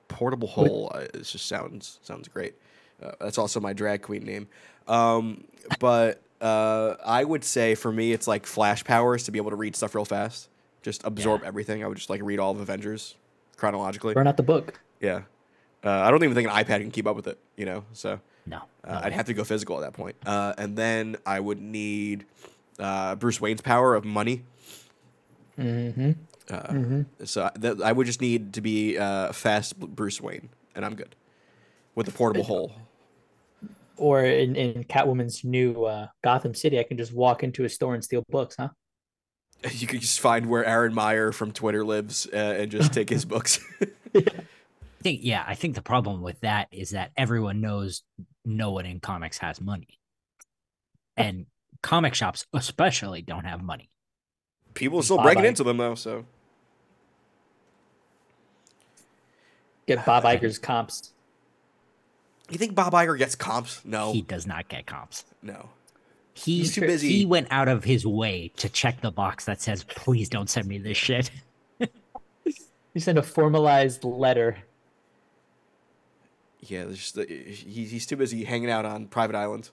Portable hole. Uh, it just sounds sounds great. Uh, that's also my drag queen name. Um, but uh, I would say for me, it's like flash powers to be able to read stuff real fast. Just absorb Yeah. everything. I would just like read all of Avengers chronologically. Burn out the book. Yeah. Uh, I don't even think an iPad can keep up with it. You know, so. No. Uh, no. I'd have to go physical at that point. Uh, and then I would need uh, Bruce Wayne's power of money. Mm-hmm. Uh, Mm-hmm. So I- that, I would just need to be uh, fast Bruce Wayne, and I'm good with the portable hole. Or in, in Catwoman's new uh, Gotham City, I can just walk into a store and steal books, huh? You could just find where Aaron Meyer from Twitter lives uh, and just take his books. I think yeah, I think the problem with that is that everyone knows no one in comics has money. And comic shops especially don't have money. People are still Bob breaking Iger. into them though. So Get Bob Iger's comps. you think Bob Iger gets comps? No, He does not get comps. no. He He's too busy. He went out of his way to check the box that says, "Please don't send me this shit." he sent a formalized letter. Yeah, just, he, he's too busy hanging out on private islands.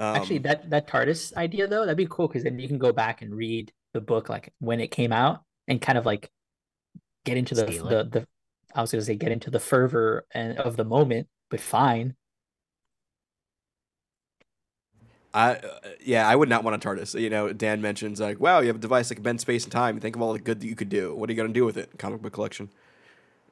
Um, Actually, that that TARDIS idea though, that'd be cool because then you can go back and read the book like when it came out and kind of like get into the the, the I was gonna say get into the fervor and of the moment, but fine. I uh, yeah, I would not want a TARDIS. You know, Dan mentions like, wow, you have a device that can bend space and time. Think of all the good that you could do. What are you gonna do with it? Comic book collection.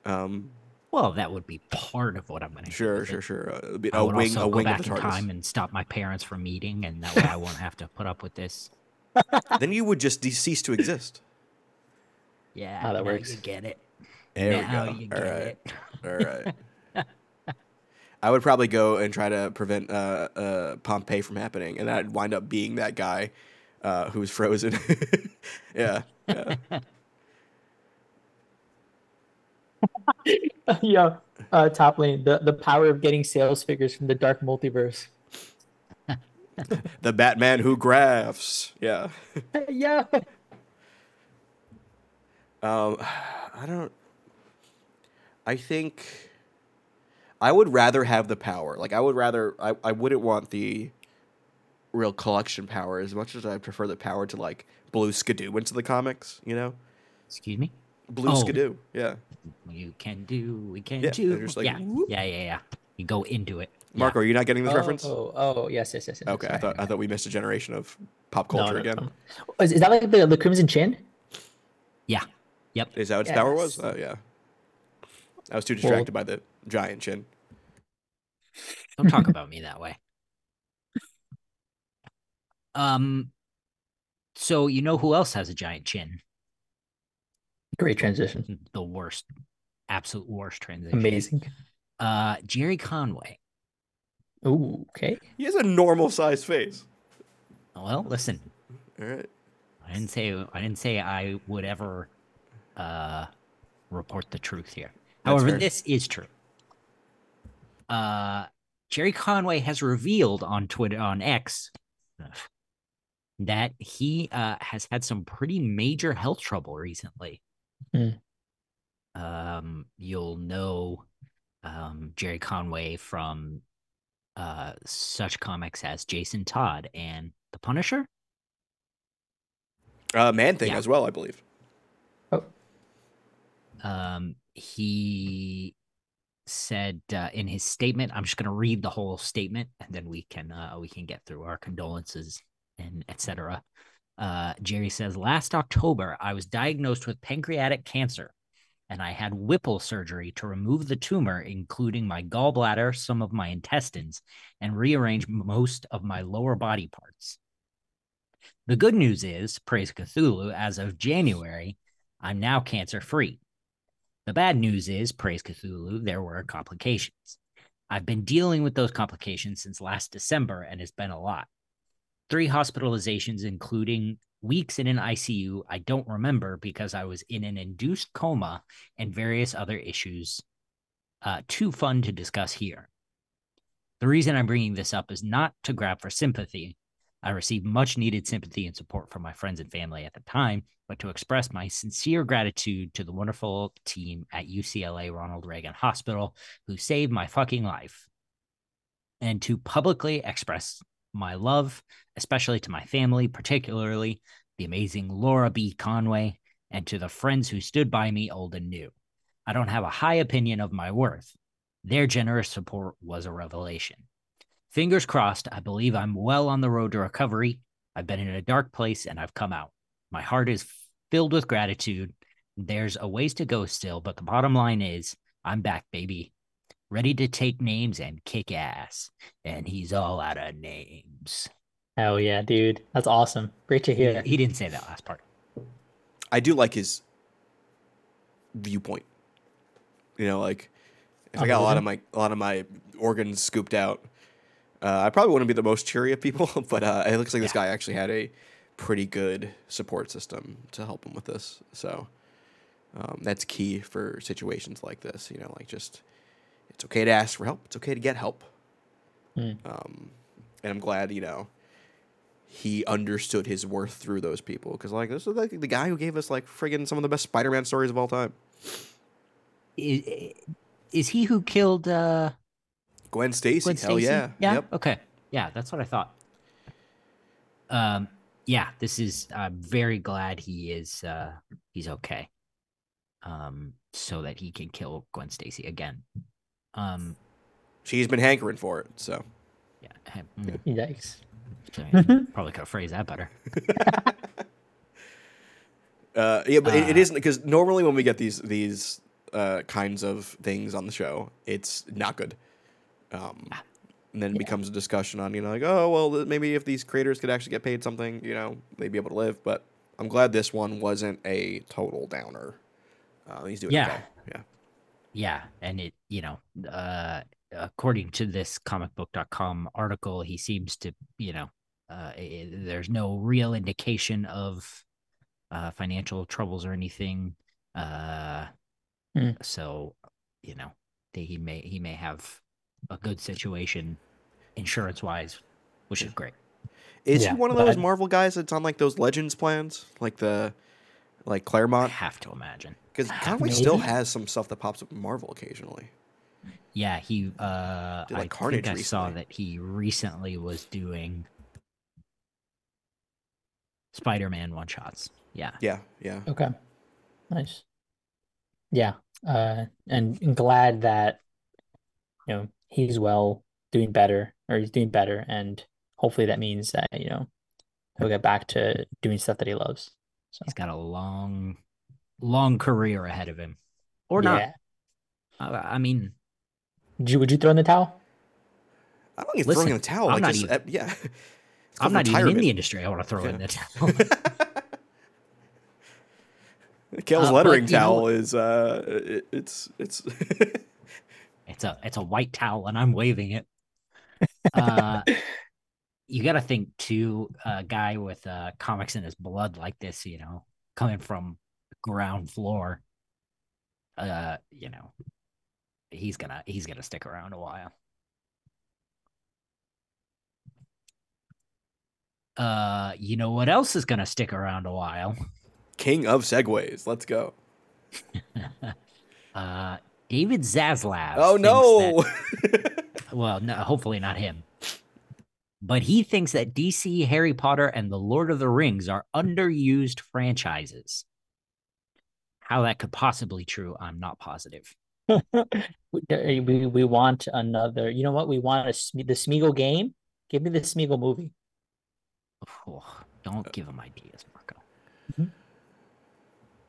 Um, Well, that would be part of what I'm going to do. sure, sure, sure. Uh, it'd be I a would wing, also a go wing back of the in time and stop my parents from meeting, and that way I won't have to put up with this. then you would just de- cease to exist. Yeah, How that now works. You get it. There now we you go. get All right, it. all right. I would probably go and try to prevent uh, uh, Pompeii from happening, and I'd wind up being that guy uh, who's frozen. yeah, yeah. yeah, uh, top lane the the power of getting sales figures from the dark multiverse. the Batman who graphs. Yeah. yeah, Um, I don't. I think I would rather have the power. Like I would rather. I, I wouldn't want the real collection power as much as I prefer the power to like blue skidoo into the comics. You know, Excuse me. Blue Oh. skidoo. Yeah. You can do. We can Yeah, do. just like, yeah, whoop. yeah, yeah, yeah. You go into it. Yeah. Marco, are you not getting this oh, reference? Oh, oh, yes, yes, yes. yes, okay, I thought I thought we missed a generation of pop culture no, again. no. Is, is that like the, the Crimson Chin? Yeah. Yep. Is that what its power was? Oh yeah. I was too Well- distracted by the giant chin. Don't talk about me that way. Um. So you know who else has a giant chin? Great transition. The worst, absolute worst transition. Amazing. Uh, Gerry Conway. Ooh, okay. He has a normal sized face. Well, listen, All right. I didn't say I didn't say I would ever uh report the truth here. That's However, fair. this is true. Uh Gerry Conway has revealed on Twitter on X that he uh has had some pretty major health trouble recently. Hmm. Um you'll know um Gerry Conway from uh such comics as Jason Todd and The Punisher. Uh, man thing Yeah. as well, I believe. Oh, um, he said uh, in his statement i'm just going to read the whole statement and then we can uh, we can get through our condolences and etc uh, gerry says last october i was diagnosed with pancreatic cancer and i had whipple surgery to remove the tumor including my gallbladder some of my intestines and rearrange most of my lower body parts the good news is praise cthulhu as of january i'm now cancer free the bad news is, praise Cthulhu, there were complications. I've been dealing with those complications since last December, and it's been a lot. Three hospitalizations, including weeks in an ICU, I don't remember because I was in an induced coma and various other issues uh, too fun to discuss here. The reason I'm bringing this up is not to grab for sympathy. I received much needed sympathy and support from my friends and family at the time, but to express my sincere gratitude to the wonderful team at UCLA Ronald Reagan Hospital who saved my fucking life. And to publicly express my love, especially to my family, particularly the amazing Laura B. Conway, and to the friends who stood by me old and new. I don't have a high opinion of my worth. Their generous support was a revelation. Fingers crossed, I believe I'm well on the road to recovery. I've been in a dark place and I've come out. My heart is filled with gratitude. There's a ways to go still, but the bottom line is I'm back, baby. Ready to take names and kick ass. And he's all out of names. hell yeah, dude. That's awesome. Great to He, hear. he didn't say that last part. I do like his viewpoint. You know, like if I got a lot of my a lot of my organs scooped out, uh, I probably wouldn't be the most cheery of people, but uh, it looks like this Yeah. guy actually had a pretty good support system to help him with this. So um, that's key for situations like this. You know, like just it's okay to ask for help. It's okay to get help. Hmm. Um, and I'm glad you know he understood his worth through those people. Because like this is like the guy who gave us like friggin' some of the best Spider-Man stories of all time. Is, is he who killed uh, Gwen Stacy. Gwen Hell Stacy? yeah. Yeah. Yep. Okay. Yeah, that's what I thought. Um. Yeah. This is. I'm very glad he is. Uh. He's okay. Um. So that he can kill Gwen Stacy again. Um. She's been hankering for it. So Yeah. him- mm, Yikes. probably could have phrased that better. uh, yeah, but it, it Uh, isn't because normally when we get these these uh, kinds of things on the show, it's not good. Um, and then it Yeah. becomes a discussion on you know like oh well maybe if these creators could actually get paid something you know they'd be able to live. But I'm glad this one wasn't a total downer. Uh, he's doing Yeah. okay. Yeah. Yeah, and it, you know, uh, according to this comicbook.com article, he seems to, you know, uh, i- there's no real indication of uh, financial troubles or anything. Uh, Hmm. So, you know, they, he may he may have a good situation insurance wise, which is great. Is Yeah, he one of those I- Marvel guys that's on like those Legends plans, like the like I Claremont? have to imagine. Because Conway still has some stuff that pops up in Marvel occasionally. Yeah, he. Uh, Did, like, I Carnage think I saw that he recently was doing Spider-Man one shots. Yeah, Yeah, yeah. Okay. Nice. Yeah. Uh, and, and glad that you know he's well, doing better, or he's doing better, and hopefully that means that you know he'll get back to doing stuff that he loves. So he's got a long, long career ahead of him, or not. yeah. I, I mean, Would you would you throw in the towel? I don't think he's Listen, throwing in the towel. I'm like not just, even- uh, yeah. It's I'm called not even in the industry. I want to throw in the towel. Cale's Uh, lettering you know- towel is uh, it, it's it's. it's a it's a white towel, and I'm waving it. Uh, you got to think too, a guy with uh, comics in his blood like this, you know, coming from ground floor. Uh, you know, he's gonna he's gonna stick around a while. Uh, you know what else is gonna stick around a while? King of segues. Let's go. Uh, David Zaslav. Oh thinks that- no! well, no, hopefully not him. But he thinks that DC, Harry Potter, and The Lord of the Rings are underused franchises. How that could possibly true, I'm not positive. We, we we want another. You know what? We want a the Smeagol game. Give me the Smeagol movie. Oh, don't give him ideas, Marco. Mhm.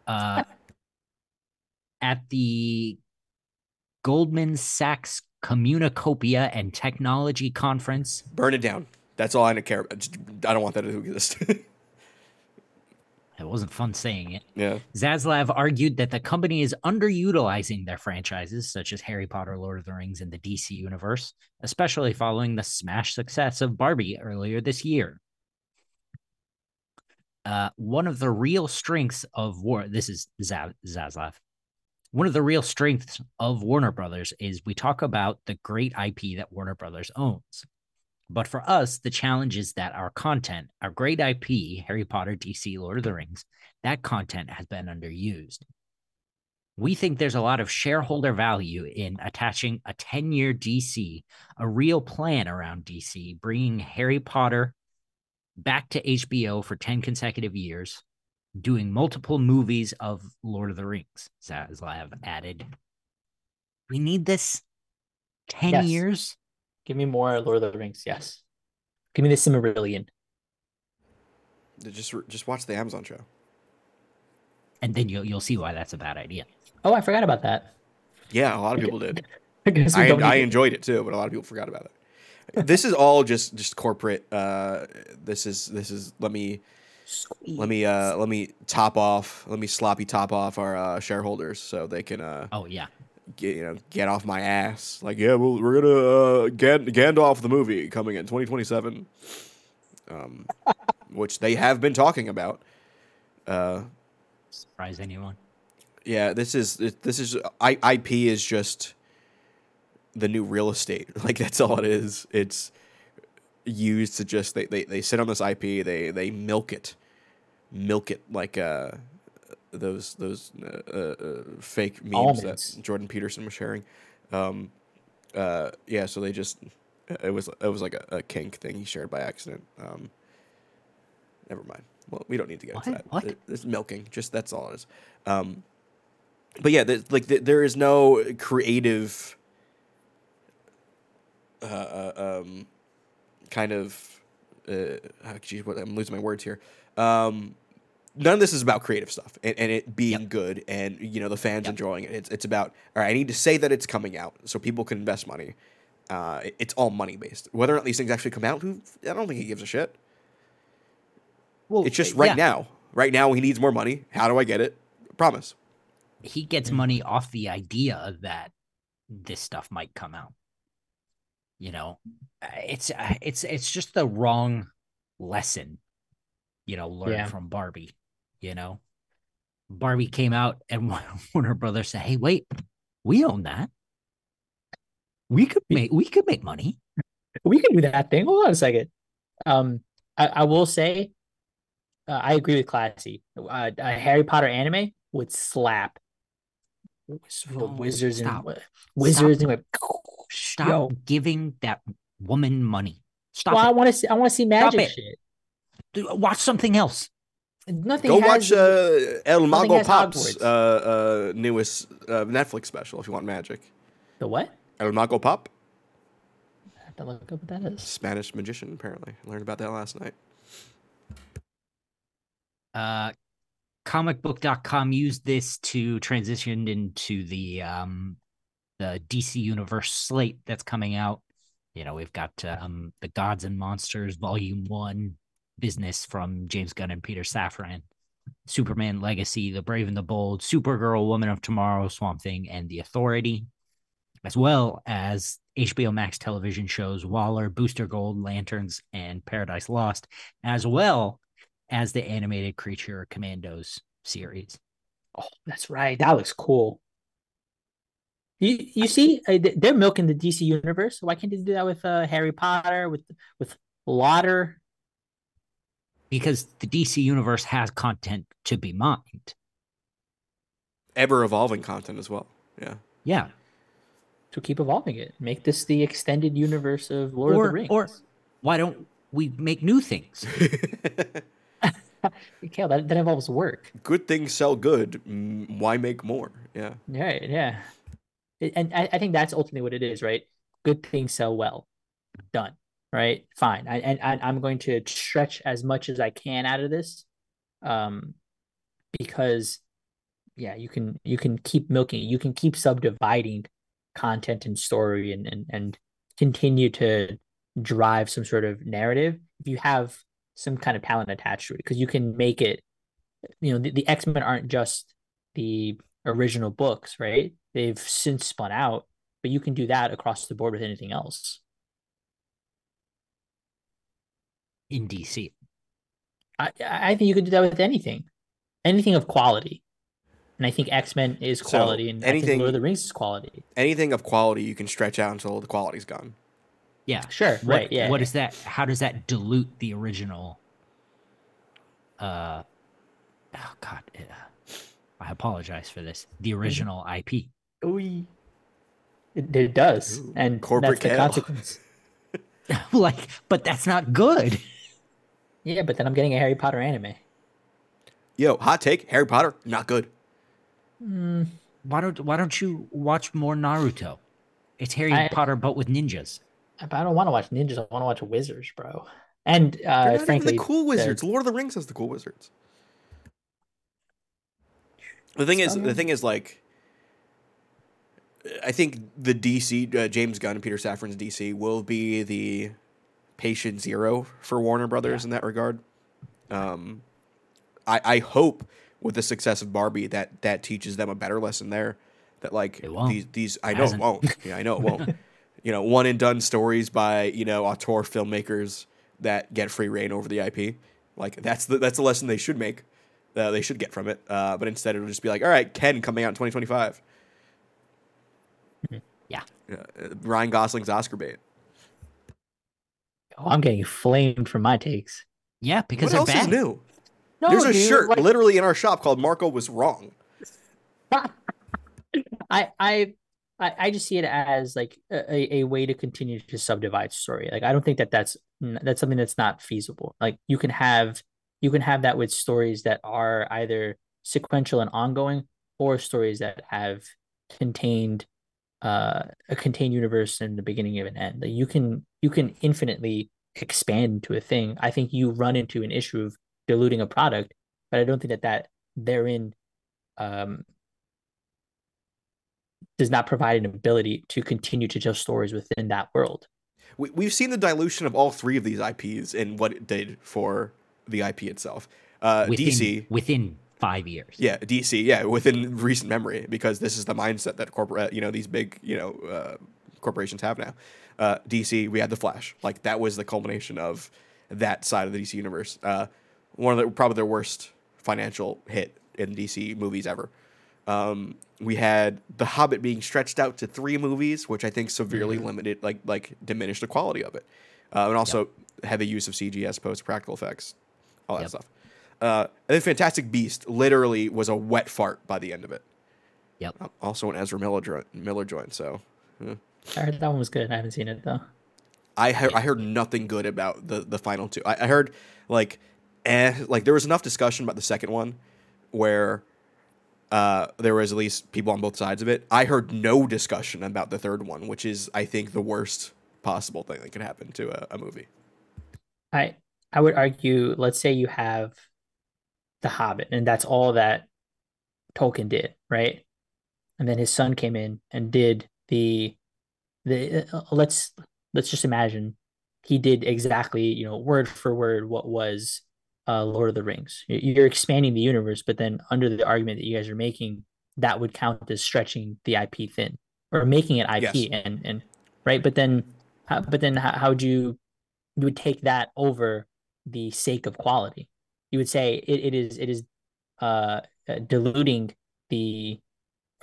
Uh, at the Goldman Sachs Communacopia and Technology Conference, Burn it down. That's all I don't care about. Just, I don't want that to exist. it wasn't fun saying it. yeah. Zaslav argued that the company is underutilizing their franchises, such as Harry Potter, Lord of the Rings, and the DC universe, especially following the smash success of Barbie earlier this year. Uh, one of the real strengths of War, this is Za- Zaslav. One of the real strengths of Warner Brothers is we talk about the great IP that Warner Brothers owns. But for us, the challenge is that our content, our great IP, Harry Potter, DC, Lord of the Rings, that content has been underused. We think there's a lot of shareholder value in attaching a 10 year DC, a real plan around DC, bringing Harry Potter back to HBO for 10 consecutive years, doing multiple movies of Lord of the Rings. Zaslav added, We need this 10 Yes. years. Give me more Lord of the Rings. Yes. Give me the Silmarillion. Just just watch the Amazon show. And then you'll, you'll see why that's a bad idea. Oh, I forgot about that. Yeah, a lot of people did. I I, I enjoyed it too, but a lot of people forgot about it. This is all just just corporate. Uh, this is this is let me let me uh let me top off let me sloppy top off our uh, shareholders so they can uh Oh, yeah. get you know get off my ass. Like yeah well we're gonna uh Gan- Gandalf the movie coming in 2027 um which they have been talking about. Uh Surprise anyone. yeah this is this is I, ip is just the new real estate. Like that's all it is. It's used to just they, they, they sit on this IP, they they milk it, milk it like uh those those uh, uh, fake memes Almonds. that Jordan Peterson was sharing. Um, uh, yeah, so they just it was it was like a, a kink thing he shared by accident. Um, never mind. Well, we don't need to get into What? that. What? It- It's milking. Just that's all it is. Um, but yeah, there's, like th- there is no creative, uh, uh, um, kind of, uh, geez, what I'm losing my words here. Um, none of this is about creative stuff and, and it being Yep. good and you know the fans Yep. enjoying it. It's it's about all right. I need to say that it's coming out so people can invest money. Uh, it- it's all money based. Whether or not these things actually come out, who I don't think he gives a shit. Well, It's just uh, right yeah, now. Right now, he needs more money. How do I get it? Promise. he gets money off the idea that this stuff might come out. You know, it's it's it's just the wrong lesson. You know, learned Yeah. from Barbie. You know, Barbie came out and Warner Brothers said, "Hey, wait, we own that. We could make we could make money." we can do that thing. Hold on a second. Um, I, I will say, uh, I agree with Classy. Uh, a Harry Potter anime would slap. Wizards and stop. wi- wizards and like, Stop Yo. giving that woman money. Stop well, I want to see. I want to see magic shit. Do- Watch something else. Nothing. Go has, watch uh, El Mago Pop's uh, uh, newest uh, Netflix special if you want magic. the what? El Mago Pop, I have to look up what that is. Spanish magician, apparently. I learned about that last night. uh comicbook.com used this to transition into the um the DC universe slate that's coming out. You know, we've got um the Gods and Monsters volume 1 business from James Gunn and Peter Safran. Superman Legacy, The Brave and the Bold, Supergirl, Woman of Tomorrow, Swamp Thing and The Authority, as well as HBO Max television shows Waller, Booster Gold, Lanterns and Paradise Lost, as well as the animated Creature Commandos series. Oh, that's right. That looks cool. You you see, uh, they're milking the DC universe. Why can't they do that with uh, Harry Potter, with with Lauder? Because the DC universe has content to be mined. Ever evolving content as well. Yeah. Yeah. To keep evolving it, make this the extended universe of Lord of the Rings. or why don't we make new things? okay, that that involves work. good things sell good. mm, Why make more? Yeah. Yeah, yeah. And I, I think that's ultimately what it is, right? Good things sell well. Done. Right? Fine. I, and I, I'm going to stretch as much as I can out of this, um, because, yeah, you can you can keep milking. You can keep subdividing content and story and and and continue to drive some sort of narrative if you have some kind of talent attached to it because you can make it you know the, the x-men aren't just the original books right they've since spun out but you can do that across the board with anything else in DC. i i think you could do that with anything anything of quality and i think x-men is So, quality and anything anything- lord of the rings is quality Anything of quality you can stretch out until the quality's gone. Yeah. sure What- right yeah What yeah. is that? How does that dilute the original? Uh, oh God, uh, I apologize for this. The Mm-hmm. original IP. Ooh. It, it does Ooh, and corporate that's the consequence like, but that's not good. yeah but then i'm getting a harry potter anime Yo, hot take Harry Potter, not good. Mm, Why don't Why don't you watch more Naruto? It's Harry I- Potter, but with ninjas. i don't want to watch ninjas i want to watch wizards bro and uh not frankly even the cool wizards. Lord of the Rings has the cool wizards. The thing is, the thing is, like, I think the DC uh, James Gunn and Peter Safran's DC will be the patient zero for Warner Brothers Yeah. in that regard. Um, I I hope with the success of Barbie that that teaches them a better lesson there. That like these these I It know it won't. Yeah, I know it won't. you know, one and done stories by you know auteur filmmakers that get free reign over the IP. Like that's the that's the lesson they should make. Uh, they should get from it. Uh, but instead, it'll just be like, all right, Ken coming out in 2025. Yeah. Yeah, uh, Ryan Gosling's Oscar bait. Oh, I'm getting flamed for my takes. Yeah, because what they're else bad. is new? No, There's a dude, shirt like- literally in our shop called Marco was wrong. I I I I just see it as like a, a way to continue to subdivide story. Like I don't think that that's that's something that's not feasible. Like you can have you can have that with stories that are either sequential and ongoing or stories that have contained uh a contained universe in the beginning of an end. Like you can you can infinitely expand into a thing. I think you run into an issue of diluting a product, but I don't think that that therein um does not provide an ability to continue to tell stories within that world. We, we've seen the dilution of all three of these IPs and what it did for the IP itself. Uh, within, DC, within five years. yeah, DC, yeah, within recent memory, because this is the mindset that corporate, you know, these big, you know, uh, corporations have now. Uh, DC, we had the Flash, like that was the culmination of that side of the DC universe. Uh, one of the probably their worst financial hit in DC movies ever. Um, we had The Hobbit being stretched out to three movies, which I think severely limited, like like diminished the quality of it, uh, and also heavy use of CG as opposed to practical effects, all that Yep. stuff. Uh, and then Fantastic Beast literally was a wet fart by the end of it. Yep. Uh, Also an Ezra Miller joint, Miller joint. So I heard that one was good. I haven't seen it though. I heard I heard nothing good about the the final two. I, I heard like eh, like there was enough discussion about the second one where uh, there was at least people on both sides of it. I heard no discussion about the third one, which is I think the worst possible thing that could happen to a, a movie. I I would argue, let's say you have The Hobbit, and that's all that Tolkien did, right? And then his son came in and did the the uh, let's let's just imagine he did exactly, you know, word for word what was uh Lord of the Rings. You- You're expanding the universe, but then under the argument that you guys are making, that would count as stretching the IP thin or making it IP Yes. and and right, but then how, but then how, how would you you would take that over the sake of quality. You would say it, it is it is uh, uh, diluting the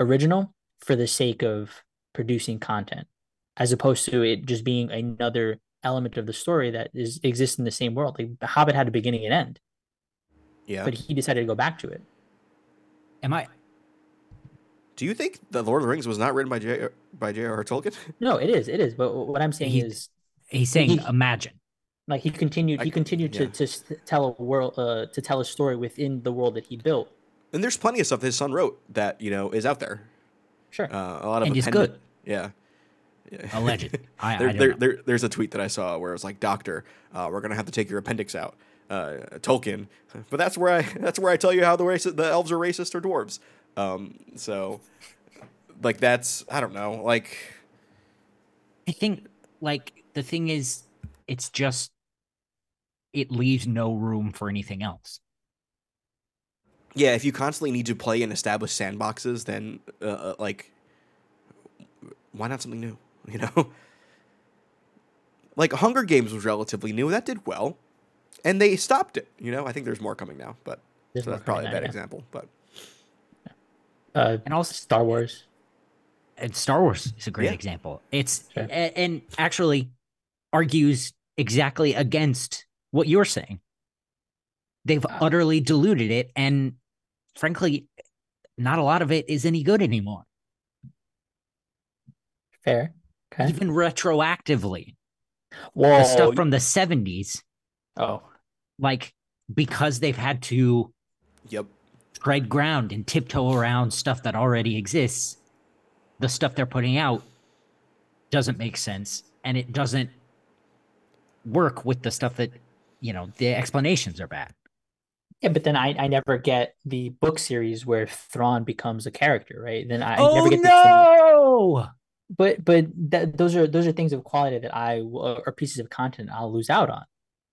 original for the sake of producing content, as opposed to it just being another element of the story that is exists in the same world. Like The Hobbit had a beginning and end, Yeah. but he decided to go back to it. Am I? Do you think the Lord of the Rings was not written by J by J.R.R. Tolkien? No, it is, it is. But what I'm saying He- is, He's saying He- imagine. Like he continued, I- he continued yeah. to to tell a world, uh, to tell a story within the world that he built. And there's plenty of stuff his son wrote that you know is out there. Sure. Uh, a lot of And it's appended- good. Yeah. Yeah. Alleged. I, there, I don't there, know. there, there's a tweet that I saw where it was like, "Doctor, uh, we're gonna have to take your appendix out." Uh, Tolkien, but that's where I that's where I tell you how the racist, the elves are racist or dwarves. Um, so, like that's I don't know, like I think like the thing is, it's just it leaves no room for anything else. yeah, if you constantly need to play in established sandboxes, then uh, uh, like why not something new? You know, like Hunger Games was relatively new, that did well, and they stopped it. You know, I think there's more coming now, but There's so that's probably a coming bad out, yeah. example, but. Uh, And also, Star Wars. and Star Wars is a great Yeah. example. It's Sure. and actually argues exactly against what you're saying. They've utterly diluted it, and frankly, not a lot of it is any good anymore. Fair. Okay. Even retroactively, Whoa. the stuff from the 70s, oh, like because they've had to Yep. tread ground and tiptoe around stuff that already exists, the stuff they're putting out doesn't make sense and it doesn't work with the stuff that, you know, the explanations are bad. yeah, but then I, I never get the book series where Thrawn becomes a character, right? Then I, I oh never get the no! but but that, those are those are things of quality that I or pieces of content I'll lose out on.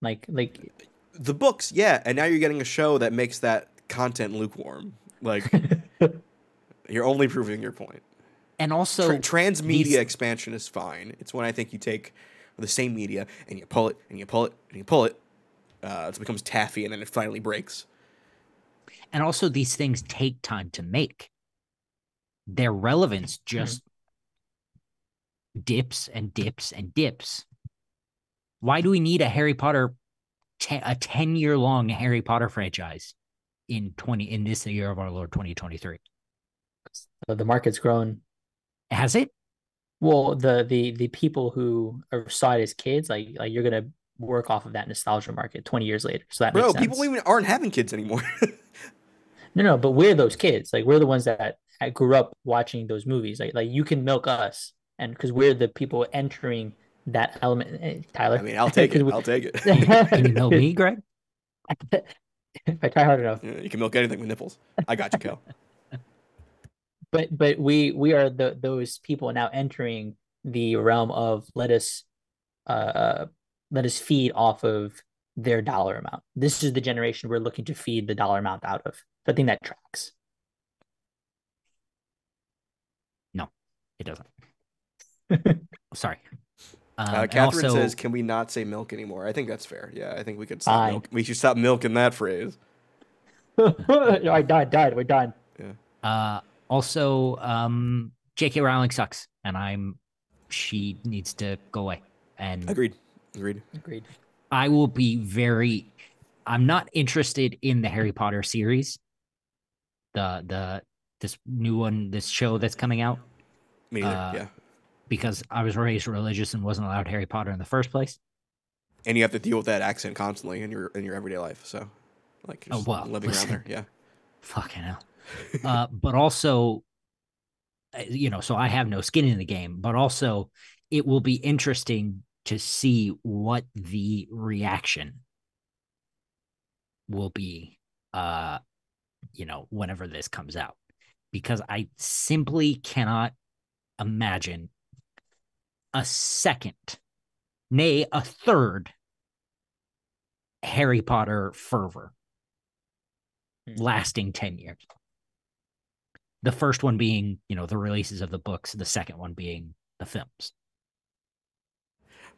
Like like The books, yeah, and now you're getting a show that makes that content lukewarm. Like you're only proving your point. And also, Tra- transmedia these- expansion is fine. It's when I think you take the same media and you pull it and you pull it and you pull it. Uh, it becomes taffy and then it finally breaks. and also these things take time to make. Their relevance just dips and dips and dips. Why do we need a Harry Potter, te- a ten year long Harry Potter franchise in twenty in this year of our Lord twenty twenty three? The market's grown. Has it? Well, the the the people who are, saw it as kids, like like you're gonna work off of that nostalgia market 20 years later. So that Bro, makes sense. people even aren't having kids anymore. No, no, but we're those kids. Like we're the ones that I grew up watching those movies. Like like you can milk us, and because we're the people entering that element. Eh, Tyler, I mean, I'll take it. we- I'll take it. Can you know me, Greg? if I try hard enough. Yeah, you can milk anything with nipples. I got you, Kel. But but we we are the those people now entering the realm of let us uh let us feed off of their dollar amount. This is the generation we're looking to feed the dollar amount out of. So I think that tracks. No, it doesn't. Sorry. Um, Uh, Catherine also- says, "Can we not say milk anymore?" I think that's fair. Yeah, I think we could stop milk. We should stop milking that phrase. I died, died, we're done. Uh, also, um, J.K. Rowling sucks, and I'm she needs to go away. And Agreed. Agreed. Agreed. I will be very. I'm not interested in the Harry Potter series. The the this new one, this show that's coming out, Me neither. Uh, yeah. because I was raised religious and wasn't allowed Harry Potter in the first place. And you have to deal with that accent constantly in your in your everyday life. So, like, Oh, just well, living listen. around there. Yeah. Fucking hell. uh, but also, uh, you know, so I have no skin in the game, but also it will be interesting to see what the reaction will be, uh, you know, whenever this comes out, because I simply cannot imagine a second, nay, a third Harry Potter fervor Hmm. lasting 10 years. The first one being, you know, the releases of the books, the second one being the films.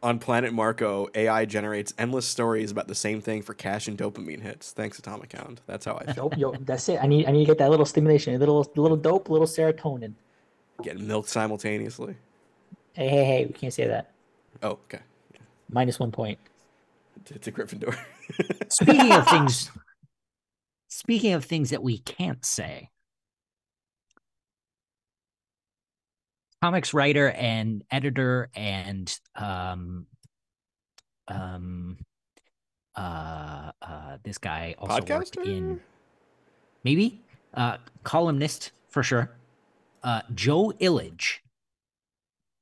On Planet Marco, AI generates endless stories about the same thing for cash and dopamine hits. Thanks, Atomic Hound. That's how I feel. Dope, yo, that's it. I need I need to get that little stimulation, a little little dope, a little serotonin. Getting milked simultaneously. Hey, hey, hey, we can't say that. Oh, okay. Minus one point. To, to Gryffindor. Speaking of things speaking of things that we can't say. Comics writer and editor and um um uh uh this guy also worked in maybe? Uh columnist for sure. Uh joe Illidge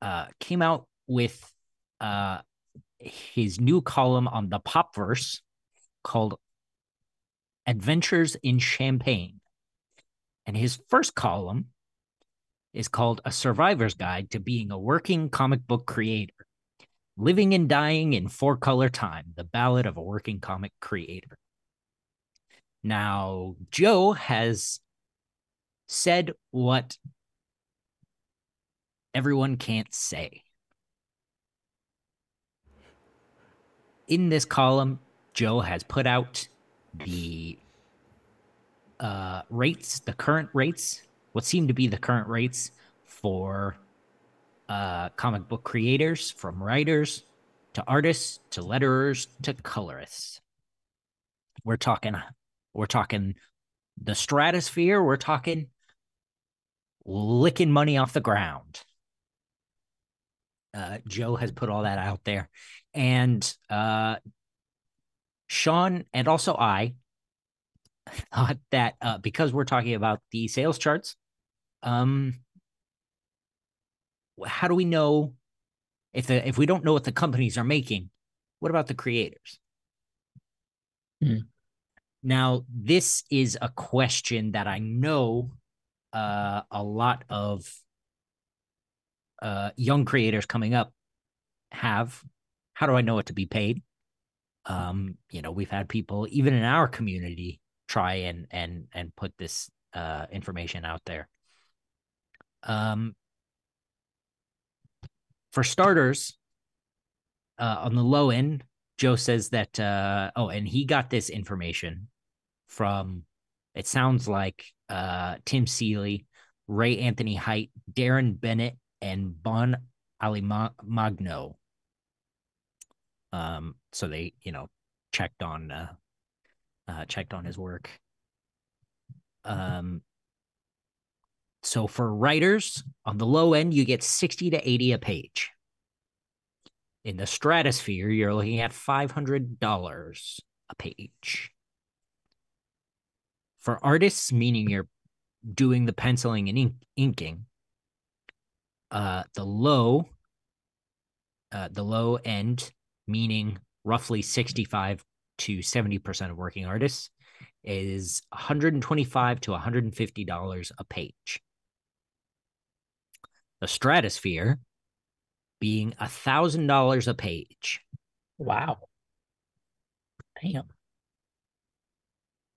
uh came out with uh his new column on the popverse called adventures in champagne. And his first column is called a survivor's guide to being a working comic book creator living and dying in four color time the ballad of a working comic creator now, Joe has said what everyone can't say. In this column, Joe has put out the uh, rates, the current rates, what seem to be the current rates for uh, comic book creators, from writers to artists to letterers to colorists. We're talking we're talking the stratosphere. We're talking licking money off the ground. Uh, Joe has put all that out there. And uh, Sean and also I thought that uh, because we're talking about the sales charts, um, how do we know if the if we don't know what the companies are making? What about the creators? Hmm. Now, this is a question that I know uh, a lot of uh, young creators coming up have. How do I know what to be paid? Um, you know, we've had people even in our community try and and and put this uh, information out there. Um, for starters, uh, on the low end, Joe says that. Uh, oh, and he got this information from. It sounds like uh, Tim Seeley, Ray Anthony Height, Darren Bennett, and Bon Alimagno. Um, so they, you know, checked on uh, uh checked on his work. Um so for writers on the low end, you get 60 to 80 a page. In the stratosphere, you're looking at $500 a page. For artists, meaning you're doing the penciling and ink- inking, uh, the low, uh, the low end, meaning roughly 65 to 70% of working artists, is 125 to 150 dollars a page the stratosphere being a thousand dollars a page Wow. Damn.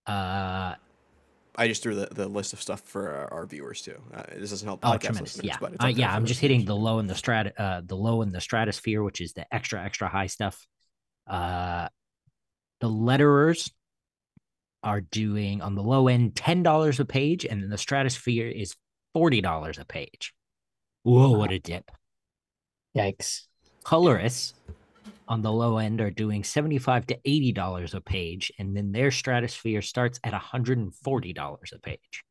uh I just threw the, the list of stuff for our, our viewers too. Uh, this doesn't help oh podcast tremendous listeners, yeah but uh, yeah i'm just hitting the low and the strat uh the low and the stratosphere which is the extra extra high stuff uh the letterers are doing on the low end ten dollars a page and then the stratosphere is forty dollars a page whoa what a dip Yikes. colorists on the low end are doing 75 to 80 dollars a page and then their stratosphere starts at 140 dollars a page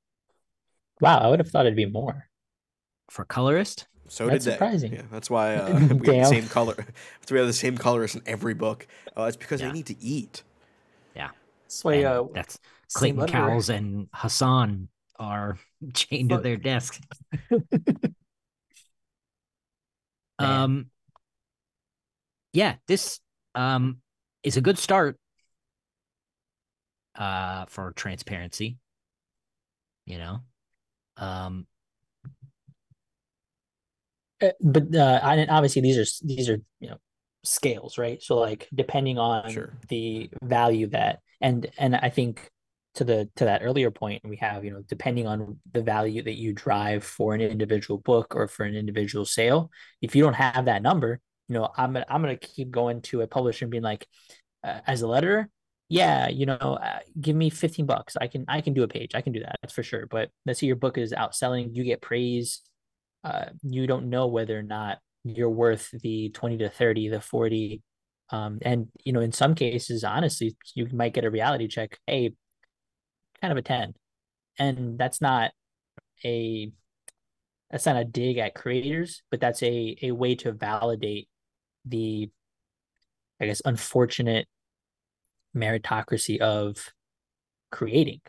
Wow, I would have thought it'd be more. for colorist So That's did they. surprising. Yeah, that's why uh, we have the same color. That's why we have the same colors in every book. Uh, it's because Yeah. they need to eat. Yeah that's why uh, that's clayton cowles and hassan are chained to their desk Man. um yeah this um is a good start uh for transparency you know um Uh, but uh, I obviously these are these are you know scales, right? So like depending on Sure. the value that and and I think to the to that earlier point we have you know depending on the value that you drive for an individual book or for an individual sale, if you don't have that number, you know I'm gonna I'm gonna keep going to a publisher and being like, uh, as a letterer, yeah, you know, uh, give me 15 bucks. I can I can do a page. I can do that. That's for sure. But let's say your book is outselling, you get praise uh, you don't know whether or not you're worth the 20 to 30 the 40 um, and you know in some cases honestly you might get a reality check hey kind of a 10 and that's not a that's not a dig at creators but that's a a way to validate the i guess unfortunate meritocracy of creating.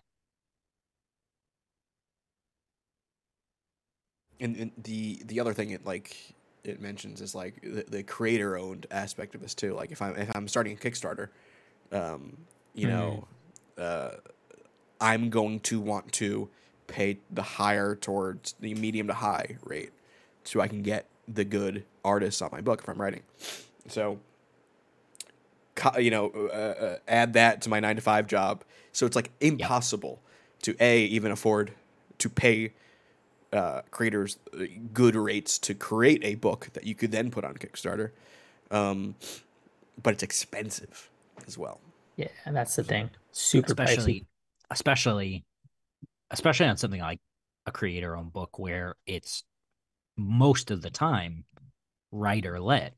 And, and the the other thing it like it mentions is like the, the creator owned aspect of this too. Like if I'm if I'm starting a Kickstarter, um, you know, uh, I'm going to want to pay the higher towards the medium to high rate, so I can get the good artists on my book if I'm writing. So, you know, uh, uh, add that to my nine to five job. So it's like impossible to a even afford to pay uh, creators uh, good rates to create a book that you could then put on Kickstarter. Um, but it's expensive as well. yeah and that's the thing super especially pricey especially especially on something like a creator owned book where it's most of the time writer led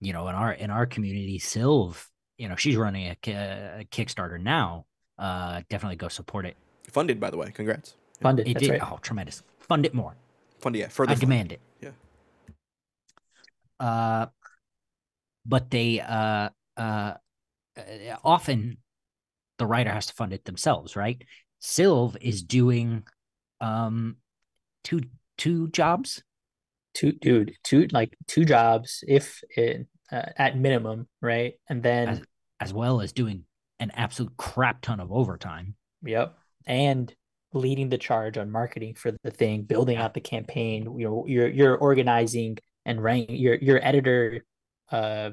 you know in our in our community sylv you know she's running a, a kickstarter now uh definitely go support it Funded, by the way. Congrats. funded it that's did right oh tremendous fund it more Funded, yeah. Further i funded. demand it Yeah. uh but they uh uh uh, often the writer has to fund it themselves right? Sylv is doing um two two jobs? Two dude two like two jobs if it uh, at minimum right? And then As- as well as doing an absolute crap ton of overtime. Yep. And leading the charge on marketing for the thing building out the campaign you know you're you're organizing and ranking your your editor uh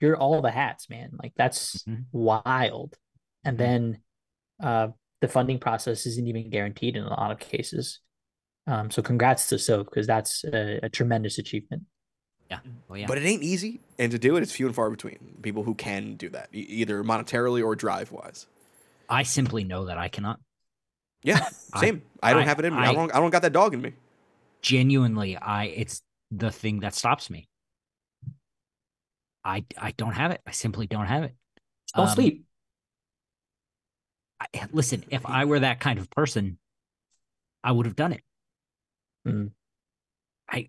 you're all the hats man like that's Mhm. wild and Mhm. then uh the funding process isn't even guaranteed in a lot of cases um so congrats to so because that's a, a tremendous achievement well yeah But it ain't easy, and to do it, it's few and far between. People who can do that, e- either monetarily or drive wise. i simply know that i cannot Yeah, I- same. I, don't I- have it in me. I, I- don't. I don't got that dog in me. genuinely i it's the thing that stops me I I don't have it. I simply don't have it. Don't Um, sleep. I, listen, if I were that kind of person, I would have done it. Mm. I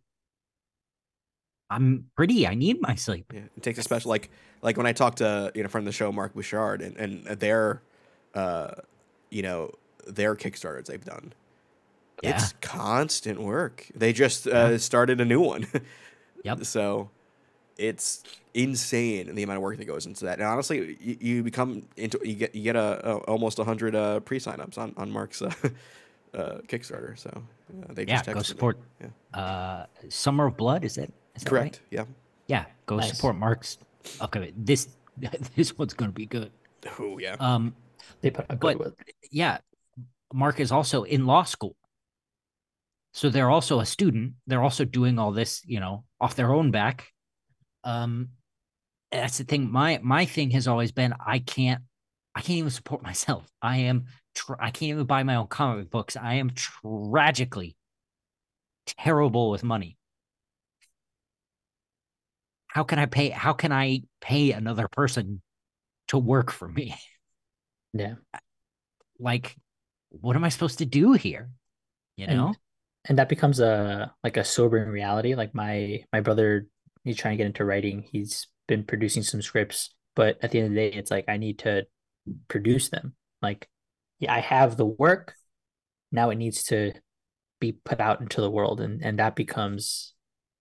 I'm pretty. I need my sleep. Yeah, it takes a special like like when I talked to you know from the show Mark Bouchard and and their uh you know their kickstarters they've done. Yeah. It's constant work. They just uh, started a new one. Yep. So it's insane the amount of work that goes into that. And honestly, you, you become into you get you get a, a almost hundred uh, pre signups on on Mark's uh, uh, Kickstarter. So uh, they Yeah, just go texted me. support. Yeah. Uh, Summer of Blood is it? Is that right? Correct. Yeah. Yeah, go Nice. support Mark's. Okay, this this one's gonna be good. Oh yeah. Um, They put a but- good with. yeah, Mark is also in law school. So they're also a student. They're also doing all this, you know, off their own back. Um that's the thing. My my thing has always been I can't I can't even support myself. I am tr- I can't even buy my own comic books. I am tragically terrible with money. How can I pay how can I pay another person to work for me? Yeah. like what am i supposed to do here you And- know and that becomes a like a sobering reality like my my brother he's trying to get into writing. He's been producing some scripts but at the end of the day it's like i need to produce them. Like yeah i have the work. Now it needs to be put out into the world and and that becomes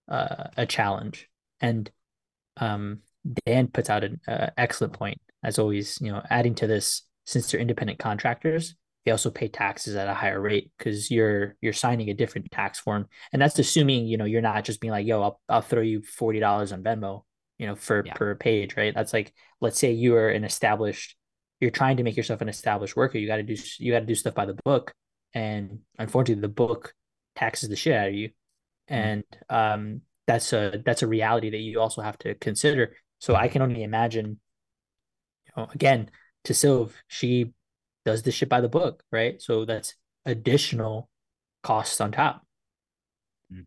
uh, a challenge. And um dan puts out an uh, excellent point. As always you know adding to this since they're independent contractors they also pay taxes at a higher rate because you're you're signing a different tax form. And that's assuming you know you're not just being like yo i'll, I'll throw you $40 on venmo you know for Yeah. per page right? That's like let's say you are an established you're trying to make yourself an established worker you got to do you got to do stuff by the book. And unfortunately the book taxes the shit out of you. And um that's a that's a reality that you also have to consider. So i can only imagine you know again to Sylv, she does this shit by the book, right? So that's additional costs on top. Mm.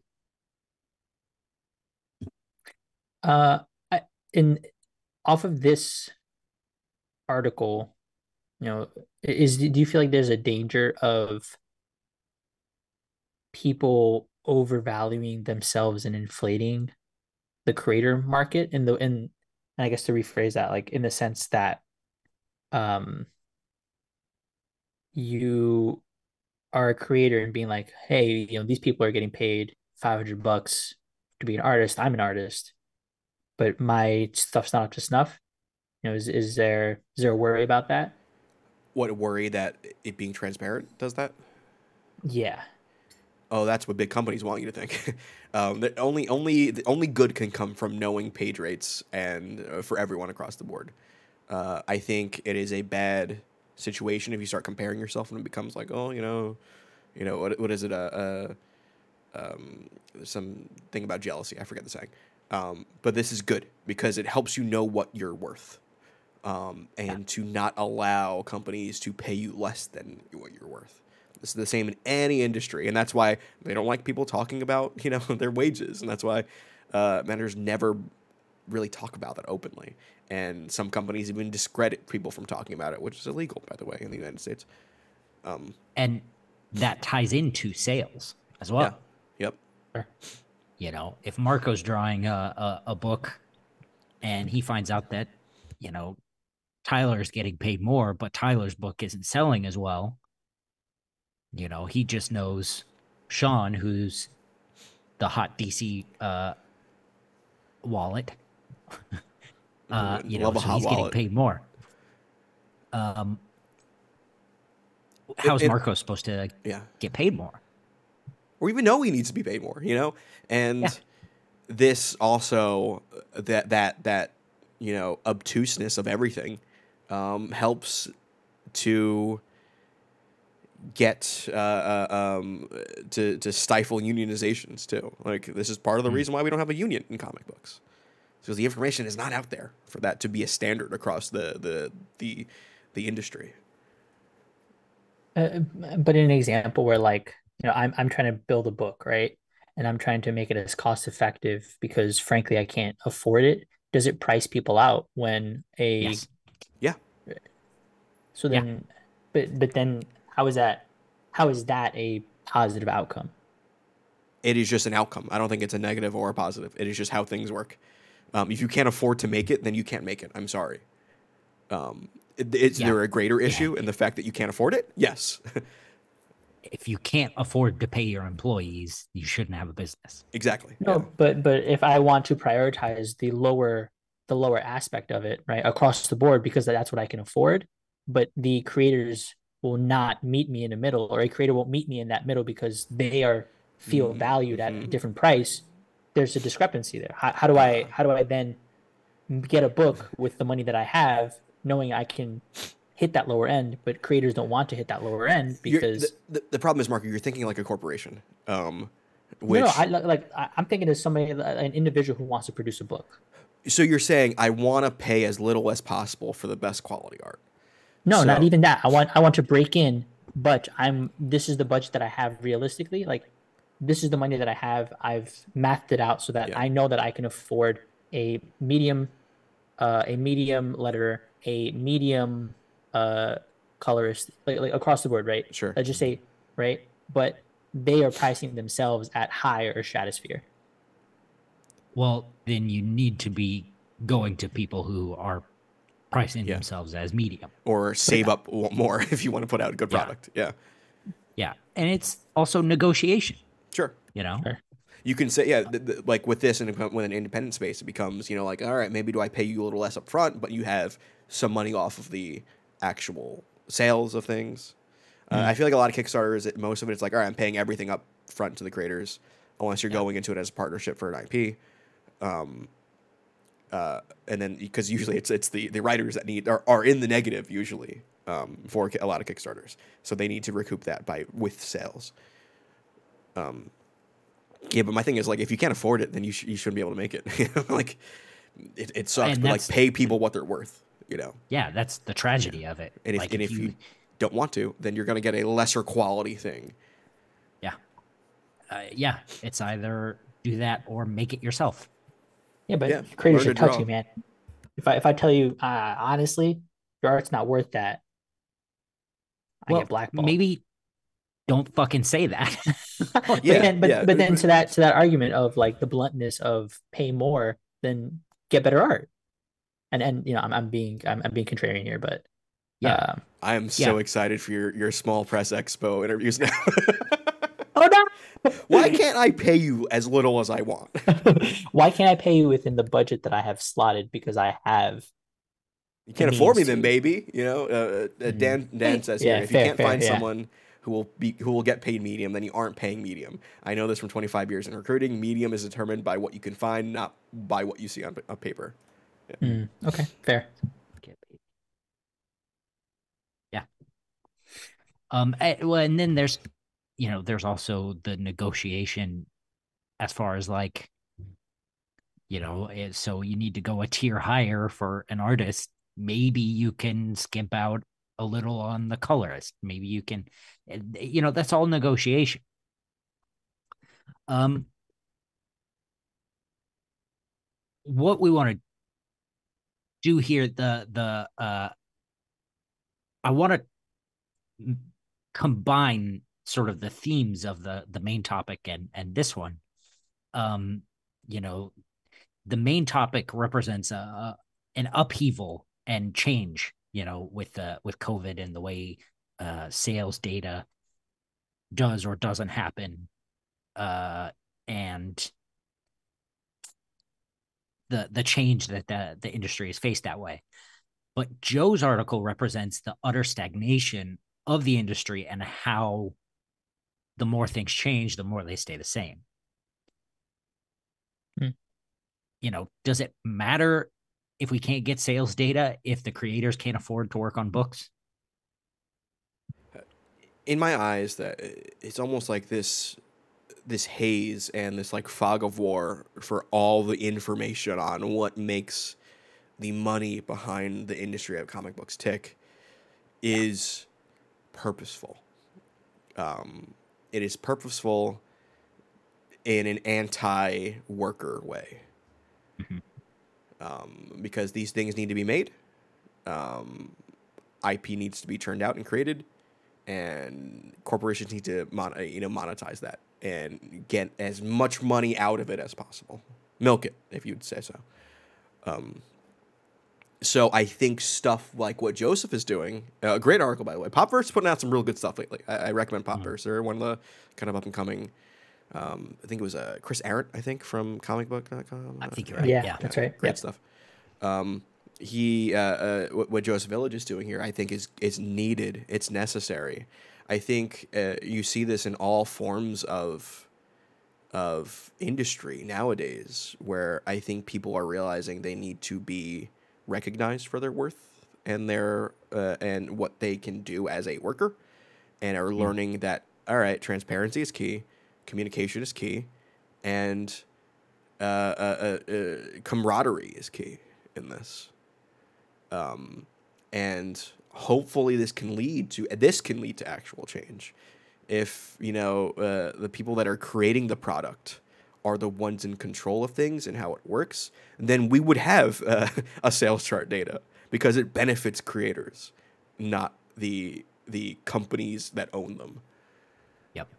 Uh, I, in off of this article, you know, is do you feel like there's a danger of people overvaluing themselves and inflating the creator market in the in and I guess to rephrase that, like in the sense that um you are a creator and being like, hey, you know, these people are getting paid 500 bucks to be an artist. I'm an artist, but my stuff's not up to snuff. You know, is, is there is there a worry about that? what worry that it being transparent does that? Yeah. Oh, that's what big companies want you to think. um, that only only the only good can come from knowing page rates and uh, for everyone across the board. Uh, I think it is a bad situation if you start comparing yourself and it becomes like, oh, you know, you know what what is it? Uh, uh, um, some thing about jealousy. I forget the saying. Um, but this is good because it helps you know what you're worth. Um, and to not allow companies to pay you less than what you're worth. This is the same in any industry, and that's why they don't like people talking about you know their wages, and that's why uh, never really talk about that openly. And some companies even discredit people from talking about it, which is illegal, by the way, in the United States. Um, and that ties into sales as well yeah. Yep. you know if marco's drawing a, a, a book and he finds out that you know tyler's getting paid more but tyler's book isn't selling as well you know he just knows sean who's the hot dc uh wallet uh you know so he's wallet. getting paid more um how's it- marco supposed to Yeah. get paid more or even know he needs to be paid more, you know? And Yeah. this also uh, that that that you know obtuseness of everything um, helps to get uh, uh, um, to to stifle unionizations too. Like this is part of the Mm. reason why we don't have a union in comic books, because the information is not out there for that to be a standard across the the the the industry. Uh, but in an example where like you know I'm I'm trying to build a book right and I'm trying to make it as cost effective because frankly I can't afford it does it price people out when a Yes. Yeah. so Yeah. then but but then how is that how is that a positive outcome? It is just an outcome. I don't think it's a negative or a positive. It is just how things work. Um, if you can't afford to make it, then you can't make it. I'm sorry. Um, it, is Yeah. there a greater issue in the fact that you can't afford it? Yes, If you can't afford to pay your employees, you shouldn't have a business. exactly. No, Yeah. but but if I want to prioritize the lower the lower aspect of it, right, across the board because that's what I can afford, but the creators will not meet me in the middle, or a creator won't meet me in that middle because they are feel Mhm, valued at a mhm. different price. There's a discrepancy there. How, how do I Uh. how do I then get a book with the money that I have, knowing I can hit that lower end, but creators don't want to hit that lower end because the, the, the problem is, Marco, you're thinking like a corporation. Um, no, which no, I li- like I- I'm thinking as somebody, an individual who wants to produce a book. so you're saying I want to pay as little as possible for the best quality art. No, not even that. I want I want to break in, but I'm this is the budget that I have realistically. Like this is the money that I have. I've mathed it out so that Yeah. I know that I can afford a medium uh a medium letterer, a medium uh colorist, like, like across the board, right? Sure. Let's just say, right? But they are pricing themselves at higher stratosphere. Well, then you need to be going to people who are pricing Yeah. themselves as medium. Or save up more if you want to put out a good Yeah. product. Yeah, Yeah. And it's also negotiation, sure. you know? Sure. You can say, yeah, th- th- like with this and with an independent space, it becomes, you know, like, all right, maybe do I pay you a little less up front, but you have some money off of the actual sales of things. Uh, I feel like a lot of Kickstarters, it, most of it, it's like, all right, I'm paying everything up front to the creators, unless you're going into it as a partnership for an IP. Um, uh, and then because usually it's it's the, the writers that need are, are in the negative usually um, for a lot of Kickstarters, so they need to recoup that by with sales. Um, yeah, but my thing is like if you can't afford it, then you sh- you shouldn't be able to make it. Like it, it sucks, And but like pay people what they're worth. You know, Yeah, that's the tragedy of it. and if Like, and if you don't want to, then you're gonna get a lesser quality thing. yeah, uh, yeah, it's either do that or make it yourself. Yeah, but Yeah, creators learn should to touch you, man. If I if I tell you uh, honestly, your art's not worth that, I well, get blackballed. maybe don't fucking say that. but Yeah, then, but, yeah. but then to that to that argument of like the bluntness of pay more, then get better art. And and you know I'm I'm being I'm, I'm being contrarian here, but Yeah. um, I am so Yeah. excited for your your small press expo interviews now. oh no, Why can't I pay you as little as I want? Why can't I pay you within the budget that I have slotted because I have You can't afford me means then, baby. You know, uh, uh, Mhm. Dan Dan says here, if fair, you can't fair, find yeah. someone who will be who will get paid medium, then you aren't paying medium. I know this from 25 years in recruiting. Medium is determined by what you can find, not by what you see on, on paper. Mm, okay fair. Yeah. Um. eh, Well, and then there's, you know, there's also the negotiation, as far as like, you know, eh, so you need to go a tier higher for an artist. Maybe you can skimp out a little on the colorist. Maybe you can, you know, that's all negotiation. Um. What we want to do here the the uh i want to combine sort of the themes of the the main topic and and this one um you know the main topic represents a, a an upheaval and change you know with the with covid and the way uh sales data does or doesn't happen uh and the the change that the the industry has faced that way. But Joe's article represents the utter stagnation of the industry and how the more things change, the more they stay the same. Hmm. You know, does it matter if we can't get sales data if the creators can't afford to work on books? in my eyes that it's almost like this this haze and this like fog of war for all the information on what makes the money behind the industry of comic books tick is purposeful. Um, it is purposeful in an anti-worker way. Mhm. Um, because these things need to be made. Um, IP needs to be turned out and created, and corporations need to mon- you know monetize that and get as much money out of it as possible. Milk it, if you'd say so. Um, so I think stuff like what Joseph is doing, a uh, great article by the way. Popverse is putting out some real good stuff lately. I, I recommend Popverse. They're one of the kind of up and coming. Um, I think it was uh, Chris Arrant, I think from comicbook.com. I think you're Yeah, right. Yeah, that's right. Great Yep. stuff. Um, he uh, uh, what, what Joseph Illidge is doing here, I think, is is needed. It's necessary. I think uh, you see this in all forms of of industry nowadays, where I think people are realizing they need to be recognized for their worth and their uh, and what they can do as a worker, and are learning that all right, transparency is key, communication is key, and uh, uh, uh, uh, camaraderie is key in this. Um, and hopefully this can lead to this can lead to actual change. If you know uh, the people that are creating the product are the ones in control of things and how it works, then we would have uh, a sales chart data because it benefits creators, not the the companies that own them. Yep. I- i-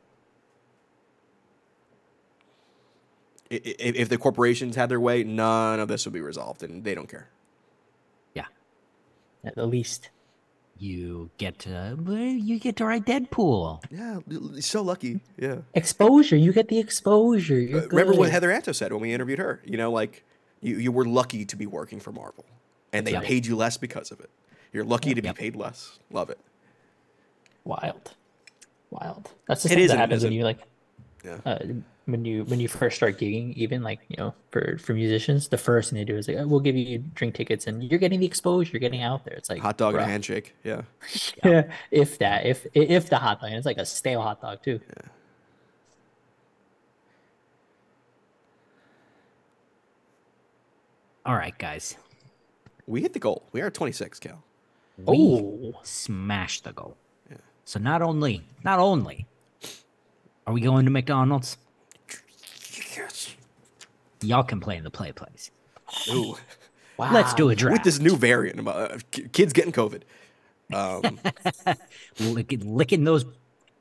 If the corporations had their way, none of this would be resolved, and they don't care. Yeah. At the least. You get to you get to write Deadpool. Yeah, so lucky. Yeah. Exposure. You get the exposure. You're Uh, Remember what. Heather Antos said when we interviewed her? You know, like you, you were lucky to be working for Marvel, and they Yep. paid you less because of it. You're lucky to be Yep. paid less. Love it. Wild. Wild. That's the It stuff is that happens when isn't. you like Yeah. uh, when you when you first start gigging, even like you know for for musicians, the first thing they do is like, oh, "We'll give you drink tickets, and you're getting the exposure, you're getting out there." It's like Hot dog and handshake. Yeah. Yeah, if that, if if the hot dog, and it's like a stale hot dog too. All right, guys. We hit the goal. We are 26, Cale. We Oh. smashed the goal. So not only not only are we going to McDonald's, Yes. y'all can play in the play place. Ooh. Wow. Let's do a draft. With this new variant about uh, kids getting COVID. Um, licking, licking those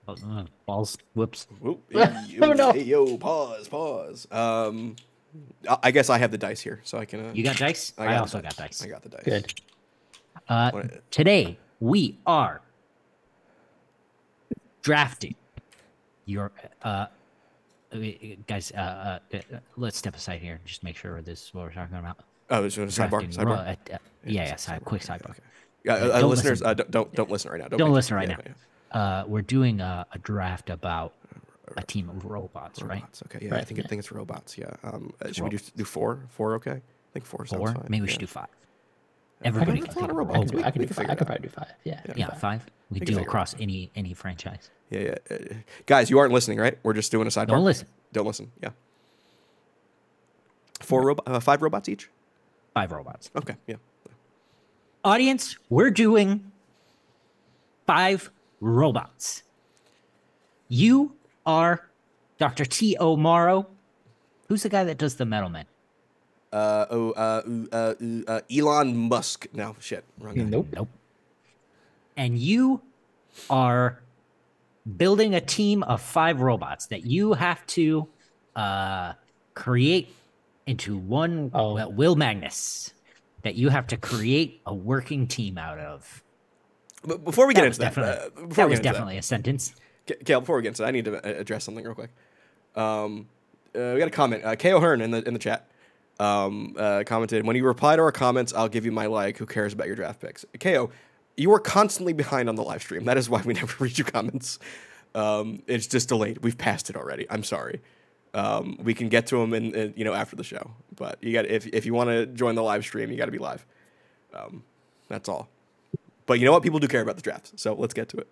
uh, balls. Whoops. whoop, Oh, no. hey, yo, pause, pause. Um, I I guess I have the dice here, so I can. Uh, You got dice? I I, got the also dice. got dice. I got the dice. good. Uh, today we are drafting your uh, guys. Uh, uh, uh, let's step aside here and just make sure this is what we're talking about. Oh, it's a sidebar. Sidebar. ro- uh, uh, yeah, yeah, side, quick sidebar. Okay. Yeah, uh, don't listeners, listen. uh, don't, don't don't listen right now. Don't make- listen right yeah, now. yeah. Uh, we're doing a, a draft about a team of robots, right? Robots. Okay. Yeah, I Right, think I think it's robots. Yeah. Um, uh, should we do do four? Four. Okay. I think four. sounds Four? Maybe we yeah. should do five. I Everybody can, can that's a lot of of I can robots. do, We- I can do five. I it could probably do five. Yeah. I can do Yeah, five. five. We can do figure it across any any franchise. Yeah, yeah. Uh, guys, you aren't listening, right? We're just doing a sidebar. Don't listen. Don't listen. Yeah. Four robo- uh, five robots each. Five robots. Okay. Yeah. Audience, we're doing five robots. You are Dr. T. O. Morrow. Who's the guy that does the metal man? Uh oh. Uh, ooh, uh, uh Elon Musk. No shit. Wrong guy. Nope. Nope. And you are building a team of five robots that you have to uh, create into one Oh. well, Will Magnus that you have to create a working team out of. But before we get That was into that, uh, before that was get into definitely a sentence. K- Cale, before we get into that, I need to uh, address something real quick. Um, uh, we got a comment. Uh, K. O'Hearn in the in the chat um, uh, commented, "When you reply to our comments, I'll give you my like. Who cares about your draft picks?" Ko, you are constantly behind on the live stream. That is why we never read your comments. Um, it's just delayed. We've passed it already. I'm sorry. Um, we can get to them in, in you know after the show, but you got if if you want to join the live stream, you got to be live. Um, that's all. But you know what? People do care about the drafts, so let's get to it.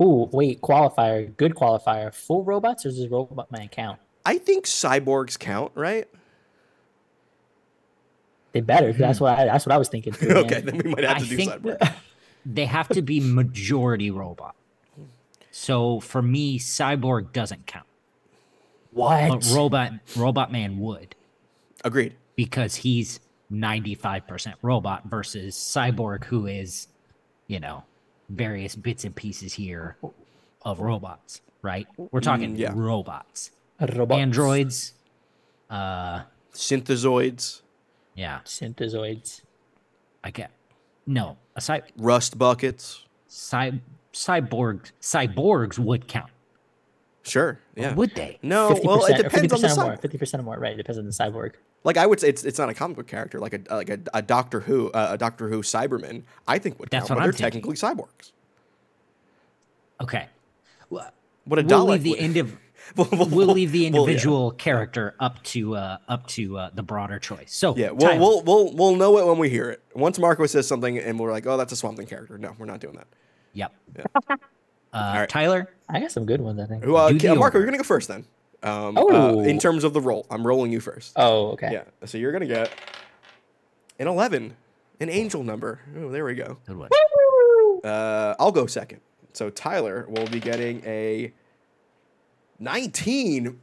Ooh, wait, qualifier, good qualifier. Full robots or does robot man count? I think cyborgs count, right? They better. 'cause That's what I, that's what I was thinking. Too, okay, then we might have I to do think- cyborg. They have to be majority robot. So for me, Cyborg doesn't count, What? but Robot Robot Man would Agreed. because he's 95% robot versus Cyborg, who is, you know, various bits and pieces here of robots, right? We're talking Mm, yeah. robots, Robots. androids. Uh, Synthezoids, yeah, Synthezoids. I get. No, a cy- rust buckets. cy- cyborg cyborgs would count, Sure. Yeah. would they? No, well, it depends on the 50% or more. cyborg. 50% or more, right? It depends on the cyborg. Like I would say, it's it's not a comic book character, like a like a, a Doctor Who, uh, a Doctor Who Cyberman. I think would That's count, what but I'm they're thinking. technically cyborgs. Okay. Well, What a we'll leave the would- indiv- We'll- we'll- we'll leave the well, yeah. individual character up to uh, up to uh, the broader choice. So Yeah, we'll, we'll we'll we'll know it when we hear it. Once Marco says something, and we're like, "Oh, that's a Swamp Thing character." No, we're not doing that. Yep. Yeah. Uh, right. Tyler, I got some good ones, I think. Who, uh, Do the K- Marco, order. you're gonna go first then. Um, Oh. uh, in terms of the roll, I'm rolling you first. Oh, okay. Yeah, so you're gonna get an 11, an angel number. Oh, there we go. good one. Uh, I'll go second. So Tyler will be getting a 19.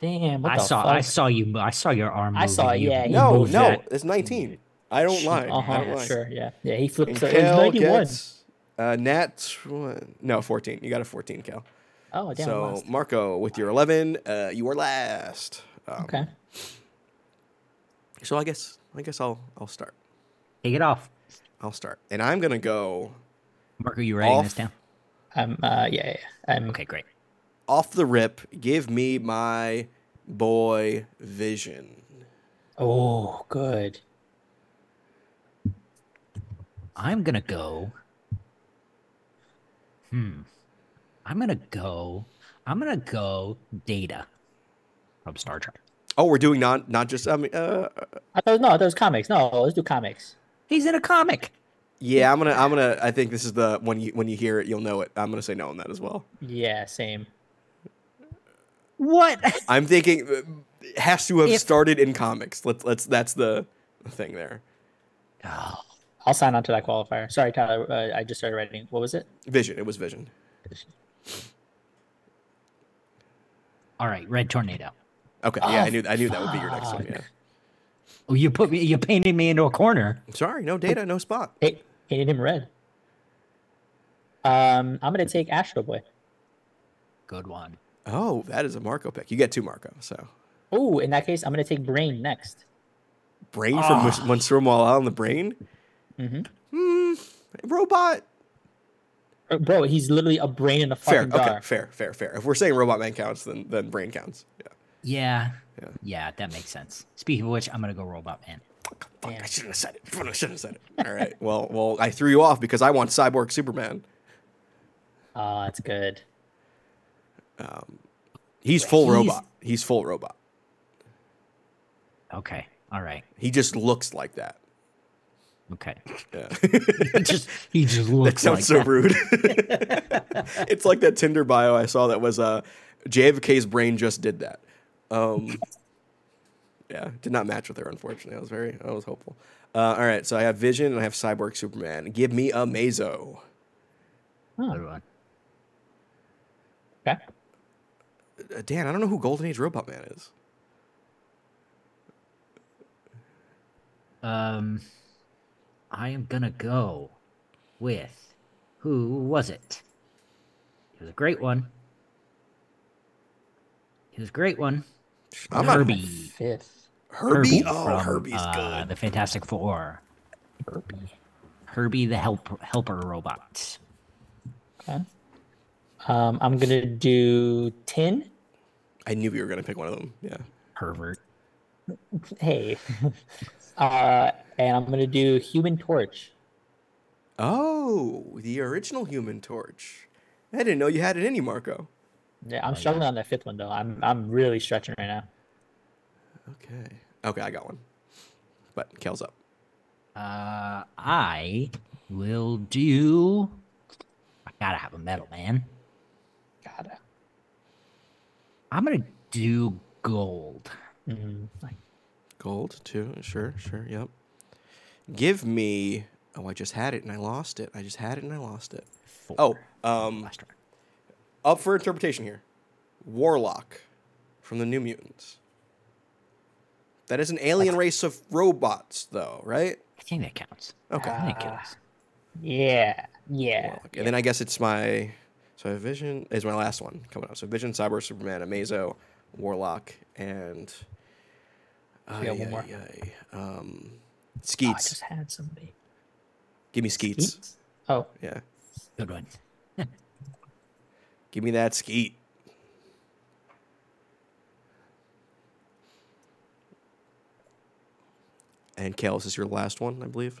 Damn, what I the saw fuck? I saw you. I saw your arm. I moving. saw it, You yeah, No, moved no, that. it's 19. I don't lie. Uh-huh, I don't lie. sure, yeah. Yeah, he flipped. And So it was Cale 91. gets uh, Nat. one- No, 14. You got a 14, Cale. Oh, damn. So lost. Marco, with your 11, uh, you are last. Um, Okay. So I guess I guess I'll I'll start. Take it off, I'll start, and I'm gonna go Marco. You writing this Off. down? I'm, uh, yeah, yeah. I'm, Okay, great. Off the rip. Give me my boy Vision. Oh, good. I'm gonna go. Hmm. I'm gonna go. I'm gonna go. Data from Star Trek. Oh, we're doing not not just I mean, uh, I thought, no, that was comics. No, let's do comics. He's in a comic. yeah. I'm gonna I'm gonna. I think this is the when you when you hear it, you'll know it. I'm gonna say no on that as well. Yeah, same. What? I'm thinking uh, has to have If- started in comics. Let's let's that's the thing there. oh, I'll sign on to that qualifier. Sorry, Tyler. Uh, I just started writing. What was it? Vision. It was Vision. all right. Red tornado. Okay. Yeah, I Oh, knew I knew that would be your next one. Yeah. Oh, you put me. You painted me into a corner. Sorry, no data, no spot. Hey, painted him red. Um, I'm gonna take Astro Boy. Good one. Oh, that is a Marco pick. You get two Marco. So Oh, in that case, I'm gonna take Brain next. brain from Ah. oh. Monsieur Mallah on the brain. hmm Hmm. Robot. Uh, Bro, he's literally a brain in a Fair. fucking jar. Okay. Fair. Fair. Fair. If we're saying Robot Man counts, then then brain counts. Yeah. Yeah. Yeah. Yeah, that makes sense. Speaking of which, I'm gonna go Robot Man. Fuck, Damn. I shouldn't have said it. I shouldn't have said it. All right. Well, well, I threw you off because I want Cyborg Superman. Oh, that's good. He's full He's- robot. He's full robot. Okay. All right. He just looks like that. Okay. Yeah. he just he just that sounds like so that. rude. it's like that Tinder bio I saw that was uh, JFK's brain just did that. Um, yeah, did not match with her unfortunately. I was very I was hopeful. Uh, all right, so I have Vision and I have Cyborg Superman. Give me Amazo. One. Okay. Uh, Dan, I don't know who Golden Age Robot Man is. Um, I am gonna go with who was it? It was a great one. It was a great one. I'm not- Herbie. Fifth. Herbie. Herbie oh, from, Herbie's uh, good. The Fantastic Four. Herbie. Herbie the help helper robot. Okay. Um, I'm gonna do Tin. I knew you were gonna pick one of them. Yeah. Pervert. Hey. uh, and I'm gonna do Human Torch. Oh, the original Human Torch. I didn't know you had it in you, Marco. Yeah, I'm struggling on that fifth one though. I'm I'm really stretching right now. Okay. Okay, I got one. But Cale's up. Uh, I will do. I gotta have a metal man. Gotta. I'm gonna do gold. Mm, Gold too. Sure, sure. Yep. Give me. Oh, I just had it and I lost it. I just had it and I lost it. Four. Oh, um, last round. up for interpretation here. Warlock from the New Mutants. That is an alien race of robots, though, right? I think that counts. Okay. I think it is. Yeah, yeah. Warlock. And then I guess it's my so I have Vision is my last one coming up. So Vision, Cyber, Superman, Amazo, Warlock, and We got one Ay, more. ay, ay. Um, Oh, I just had somebody. Give me Skeets. Skeets? Oh, Yeah. Good one. Give me that Skeet. And Cale, is this your last one, I believe?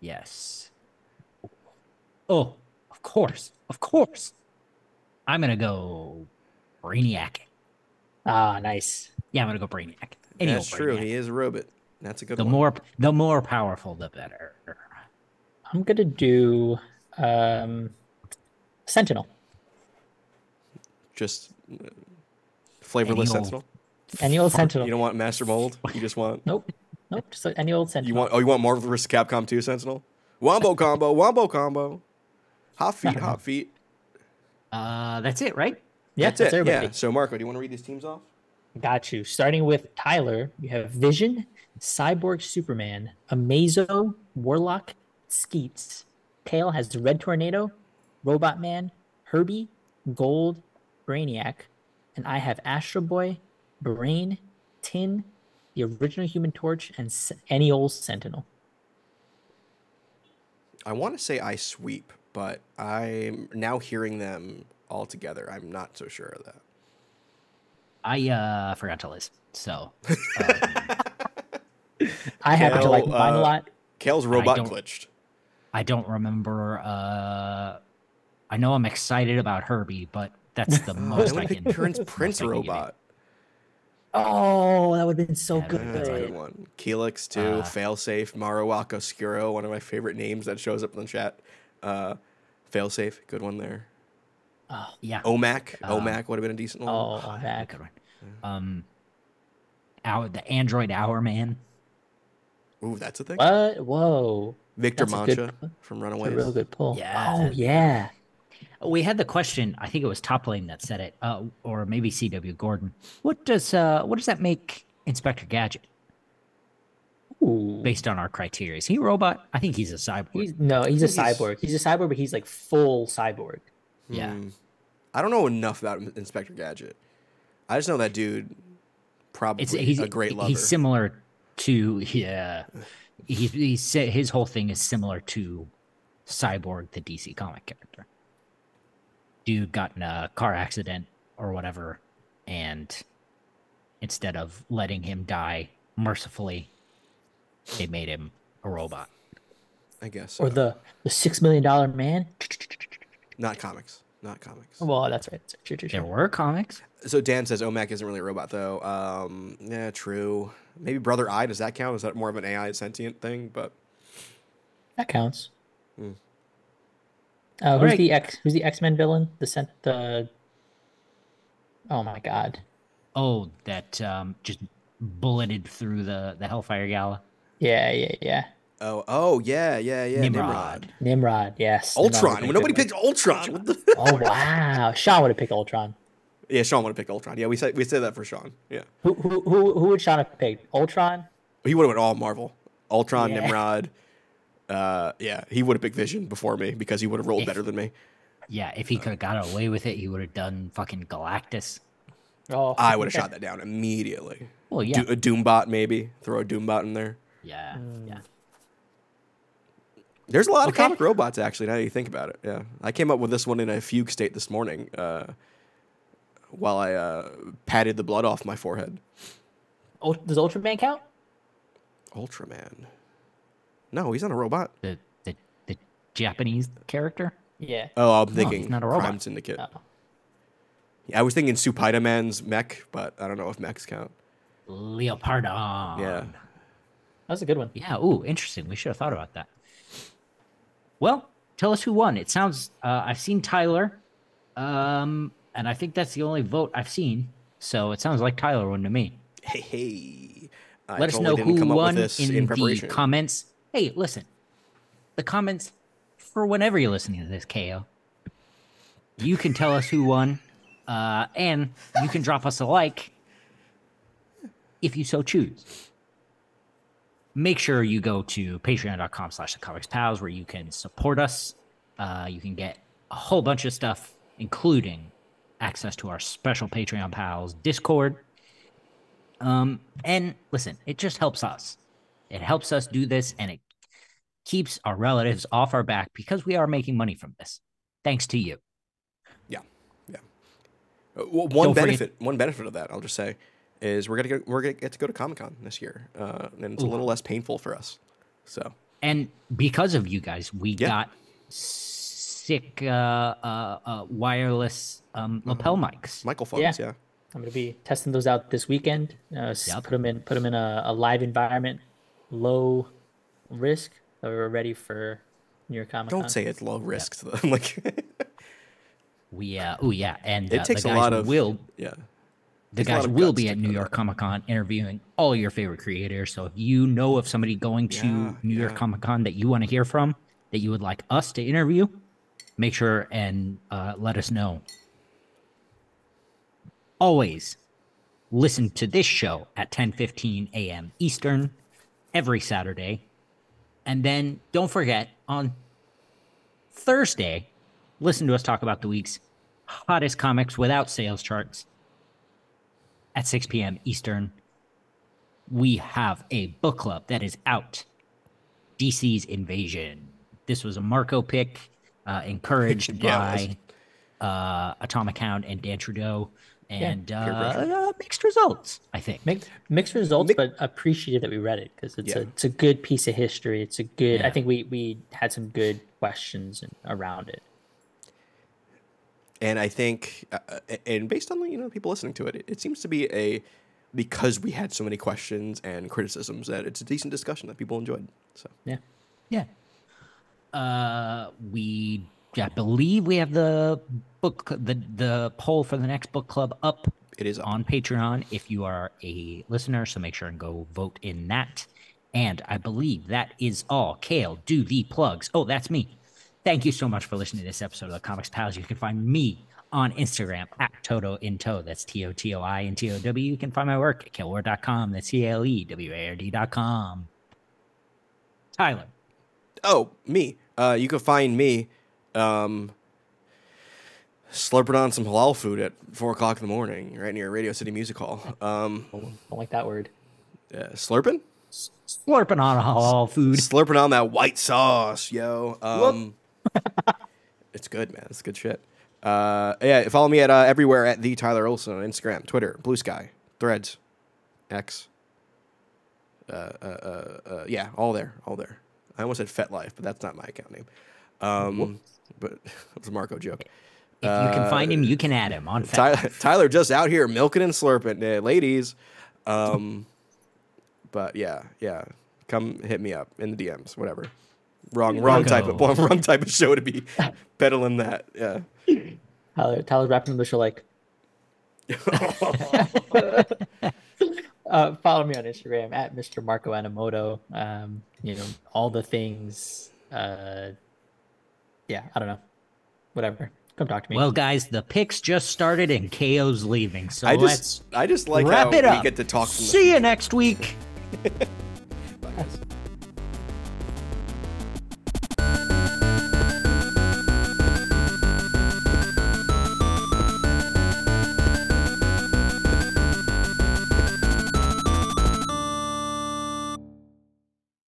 Yes. Oh, of course. Of course. I'm going to go Brainiac. ah, nice. Yeah, I'm going to go Brainiac. Any That's old true. Brainiac. He is a robot. That's a good The one. more the more powerful the better. I'm gonna do um, Sentinel. Just uh, flavorless Any old- Sentinel. Any old Sentinel. You don't want Master Mold. You just want Nope. Nope. Just like any old Sentinel. you want oh you want Marvel vs. Capcom 2 Sentinel? Wombo combo, wombo combo. Hot feet, hot feet. Uh that's it, right? yeah, That's, that's, it. everybody. Yeah. So Marco, do you want to read these teams off? Got you. Starting with Tyler, you have Vision, Cyborg Superman, Amazo, Warlock, Skeets. Cale has the Red Tornado, Robot Man, Herbie, Gold, Brainiac, and I have Astro Boy, Brain, Tin, the original Human Torch, and S- any old Sentinel. I want to say I sweep, but I'm now hearing them all together. I'm not so sure of that. I uh forgot to list. So I happen to like Cale, mine a uh, lot. Cale's robot don't- glitched. I don't remember uh I know I'm excited about Herbie, but that's the most I most would I pick can Prince most Prince I can give you. robot. Oh, that would have been so Yeah, good. That's a good one. Kelex too. Uh, Failsafe. Marowak Oscuro, one of my favorite names that shows up in the chat. Uh, Failsafe, good one there. Oh, Yeah. Omac. Um, Omac would have been a decent one. oh, Oh, that. good one. Um our the Android Hourman. Ooh, that's a thing. What? Whoa. Victor That's a good Mancha one. from That's Runaways. a real good pull. Yeah. Oh, yeah. We had the question, I think it was Top Lane that said it, uh, or maybe CW Gordon. What does uh what does that make Inspector Gadget Ooh. based on our criteria? Is he a robot? I think he's a cyborg. He's, no, he's a cyborg. He's a cyborg, but he's like full cyborg. yeah. Hmm. I don't know enough about Inspector Gadget. I just know that dude probably It's he's a great lover. He's similar to yeah. He's he's sa- his whole thing is similar to Cyborg, the DC comic character. Dude got in a car accident or whatever, and instead of letting him die mercifully, they made him a robot. I guess. Or the the six million dollar man. not comics. Not comics. Well, that's right. That's right. True, true, There were comics. So Dan says Omac isn't really a robot though. Um, yeah, true. Maybe Brother Eye does that count? Is that more of an AI sentient thing? But That counts. Hmm. Uh, who's Alright. the X? Who's the X Men villain? The sent the. Oh my God. Oh, that um, just bulleted through the the Hellfire Gala. Yeah, yeah, yeah. oh, oh yeah, yeah, yeah. Nimrod. Nimrod. Yes. Nimrod Ultron. would be When nobody good picked Ultron. What the? Oh wow, Sean would have picked Ultron. yeah, Sean would have picked Ultron. Yeah, we said we said that for Sean. Yeah, Who who who, who would Sean have picked? Ultron. he would have went all Marvel. Ultron, Yeah. Nimrod. Uh, yeah, he would have picked Vision before me because he would have rolled If- better than me. Yeah, if he could have got away with it, he would have done fucking Galactus. Oh, I would have shot that down immediately. Well, yeah, Do, a Doombot maybe. Throw a Doombot in there. Yeah, yeah. There's a lot of comic robots actually. Now that you think about it, yeah. I came up with this one in a fugue state this morning, uh, while I uh, patted the blood off my forehead. Ul- Does Ultraman count? Ultraman. No, he's not a robot. The the the Japanese character. Yeah. Oh, I'm he's thinking not a robot. Crime Syndicate. Oh. Yeah, I was thinking Supaida Man's mech, but I don't know if mechs count. Leopardon. Yeah. That's a good one. Yeah. Ooh, interesting. We should have thought about that. Well, tell us who won. It sounds. Uh, I've seen Tyler, um, and I think that's the only vote I've seen. So it sounds like Tyler won to me. Hey, hey. I Let us know who come up with won in, in the comments. Hey, listen. The comments for whenever you're listening to this, KO. You can tell us who won, uh, and you can drop us a like if you so choose. Make sure you go to patreon.com slash the comics pals where you can support us. Uh, you can get a whole bunch of stuff, including access to our special Patreon pals Discord. Um, and listen, it just helps us. It helps us do this and it keeps our relatives off our back because we are making money from this. Thanks to you. Yeah, yeah. Uh, well, one Don't forget- benefit, one benefit of that, I'll just say, is we're gonna get, we're gonna get to go to Comic Con this year, uh, and it's a little less painful for us. So And because of you guys, we Yeah. got sick uh, uh, uh, wireless um, lapel mics. Michael phones, Yeah. yeah. I'm gonna be testing those out this weekend. Uh, Yep. Put them in, put them in a, a live environment, low risk. So we're ready for New York Comic Con. Don't say it's low risk to them. like We uh, oh yeah, and it uh, takes the a lot of will yeah. The guys will be at New. York Comic Con interviewing all your favorite creators. So if you know of somebody going to Yeah, New York yeah. Comic Con that you want to hear from, that you would like us to interview, make sure and uh, let us know. Always listen to this show at 10:15 a.m. Eastern every Saturday. And then don't forget on Thursday, listen to us talk about the week's hottest comics without sales charts at 6 p.m. Eastern. We have a book club that is out DC's Invasion. This was a Marco pick, uh, encouraged Yeah, it by uh, Atomic Hound and Dan Trudeau, and peer uh, uh, mixed results, I think. Mixed, mixed results, Mi- but appreciated that we read it because it's Yeah. a it's a good piece of history. It's a good. Yeah. I think we we had some good questions around it. And I think, uh, uh, and based on you know people listening to it, it, it seems to be a because we had so many questions and criticisms that it's a decent discussion that people enjoyed. So Yeah. Yeah. Uh, we I believe we have the book the the poll for the next book club up it is on. on Patreon if you are a listener. So make sure and go vote in that. And I believe that is all. Cale, do the plugs. Oh, that's me. Thank you so much for listening to this episode of the Comics Pals. You can find me on Instagram at Toto in Tow. That's T O T O I and T O W. You can find my work at caleward.com. That's C A L E W A R D.com. Tyler. Oh, me. Uh, you can find me um, slurping on some halal food at four o'clock in the morning, right near Radio City Music Hall. Um, Don't like that word. uh, slurping, Slurping on halal food. slurping on that white sauce, yo. Um, it's good, man. It's good shit. Uh, yeah, follow me at uh, everywhere at the Tyler Olson on Instagram, Twitter, Blue Sky, Threads, X. Uh, uh, uh, uh, yeah, all there, all there. I almost said FetLife, but that's not my account name. Um, but it was a Marco joke. If you can find him, you can add him on Tyler, Tyler just out here milking and slurping, uh, ladies. Um, but yeah, yeah, come hit me up in the DMs, whatever. Wrong, wrong type of Marco. wrong type of show to be peddling that. Yeah. Tyler, Tyler's wrapping the show like. uh, follow me on Instagram at Mr. Marco Animoto. Um, you know all the things. Uh, yeah, I don't know. Whatever. Come talk to me. Well, guys, the picks just started and KO's leaving. So I let's just, I just like wrap how it we up. get to talk. See you next week. Bye, guys.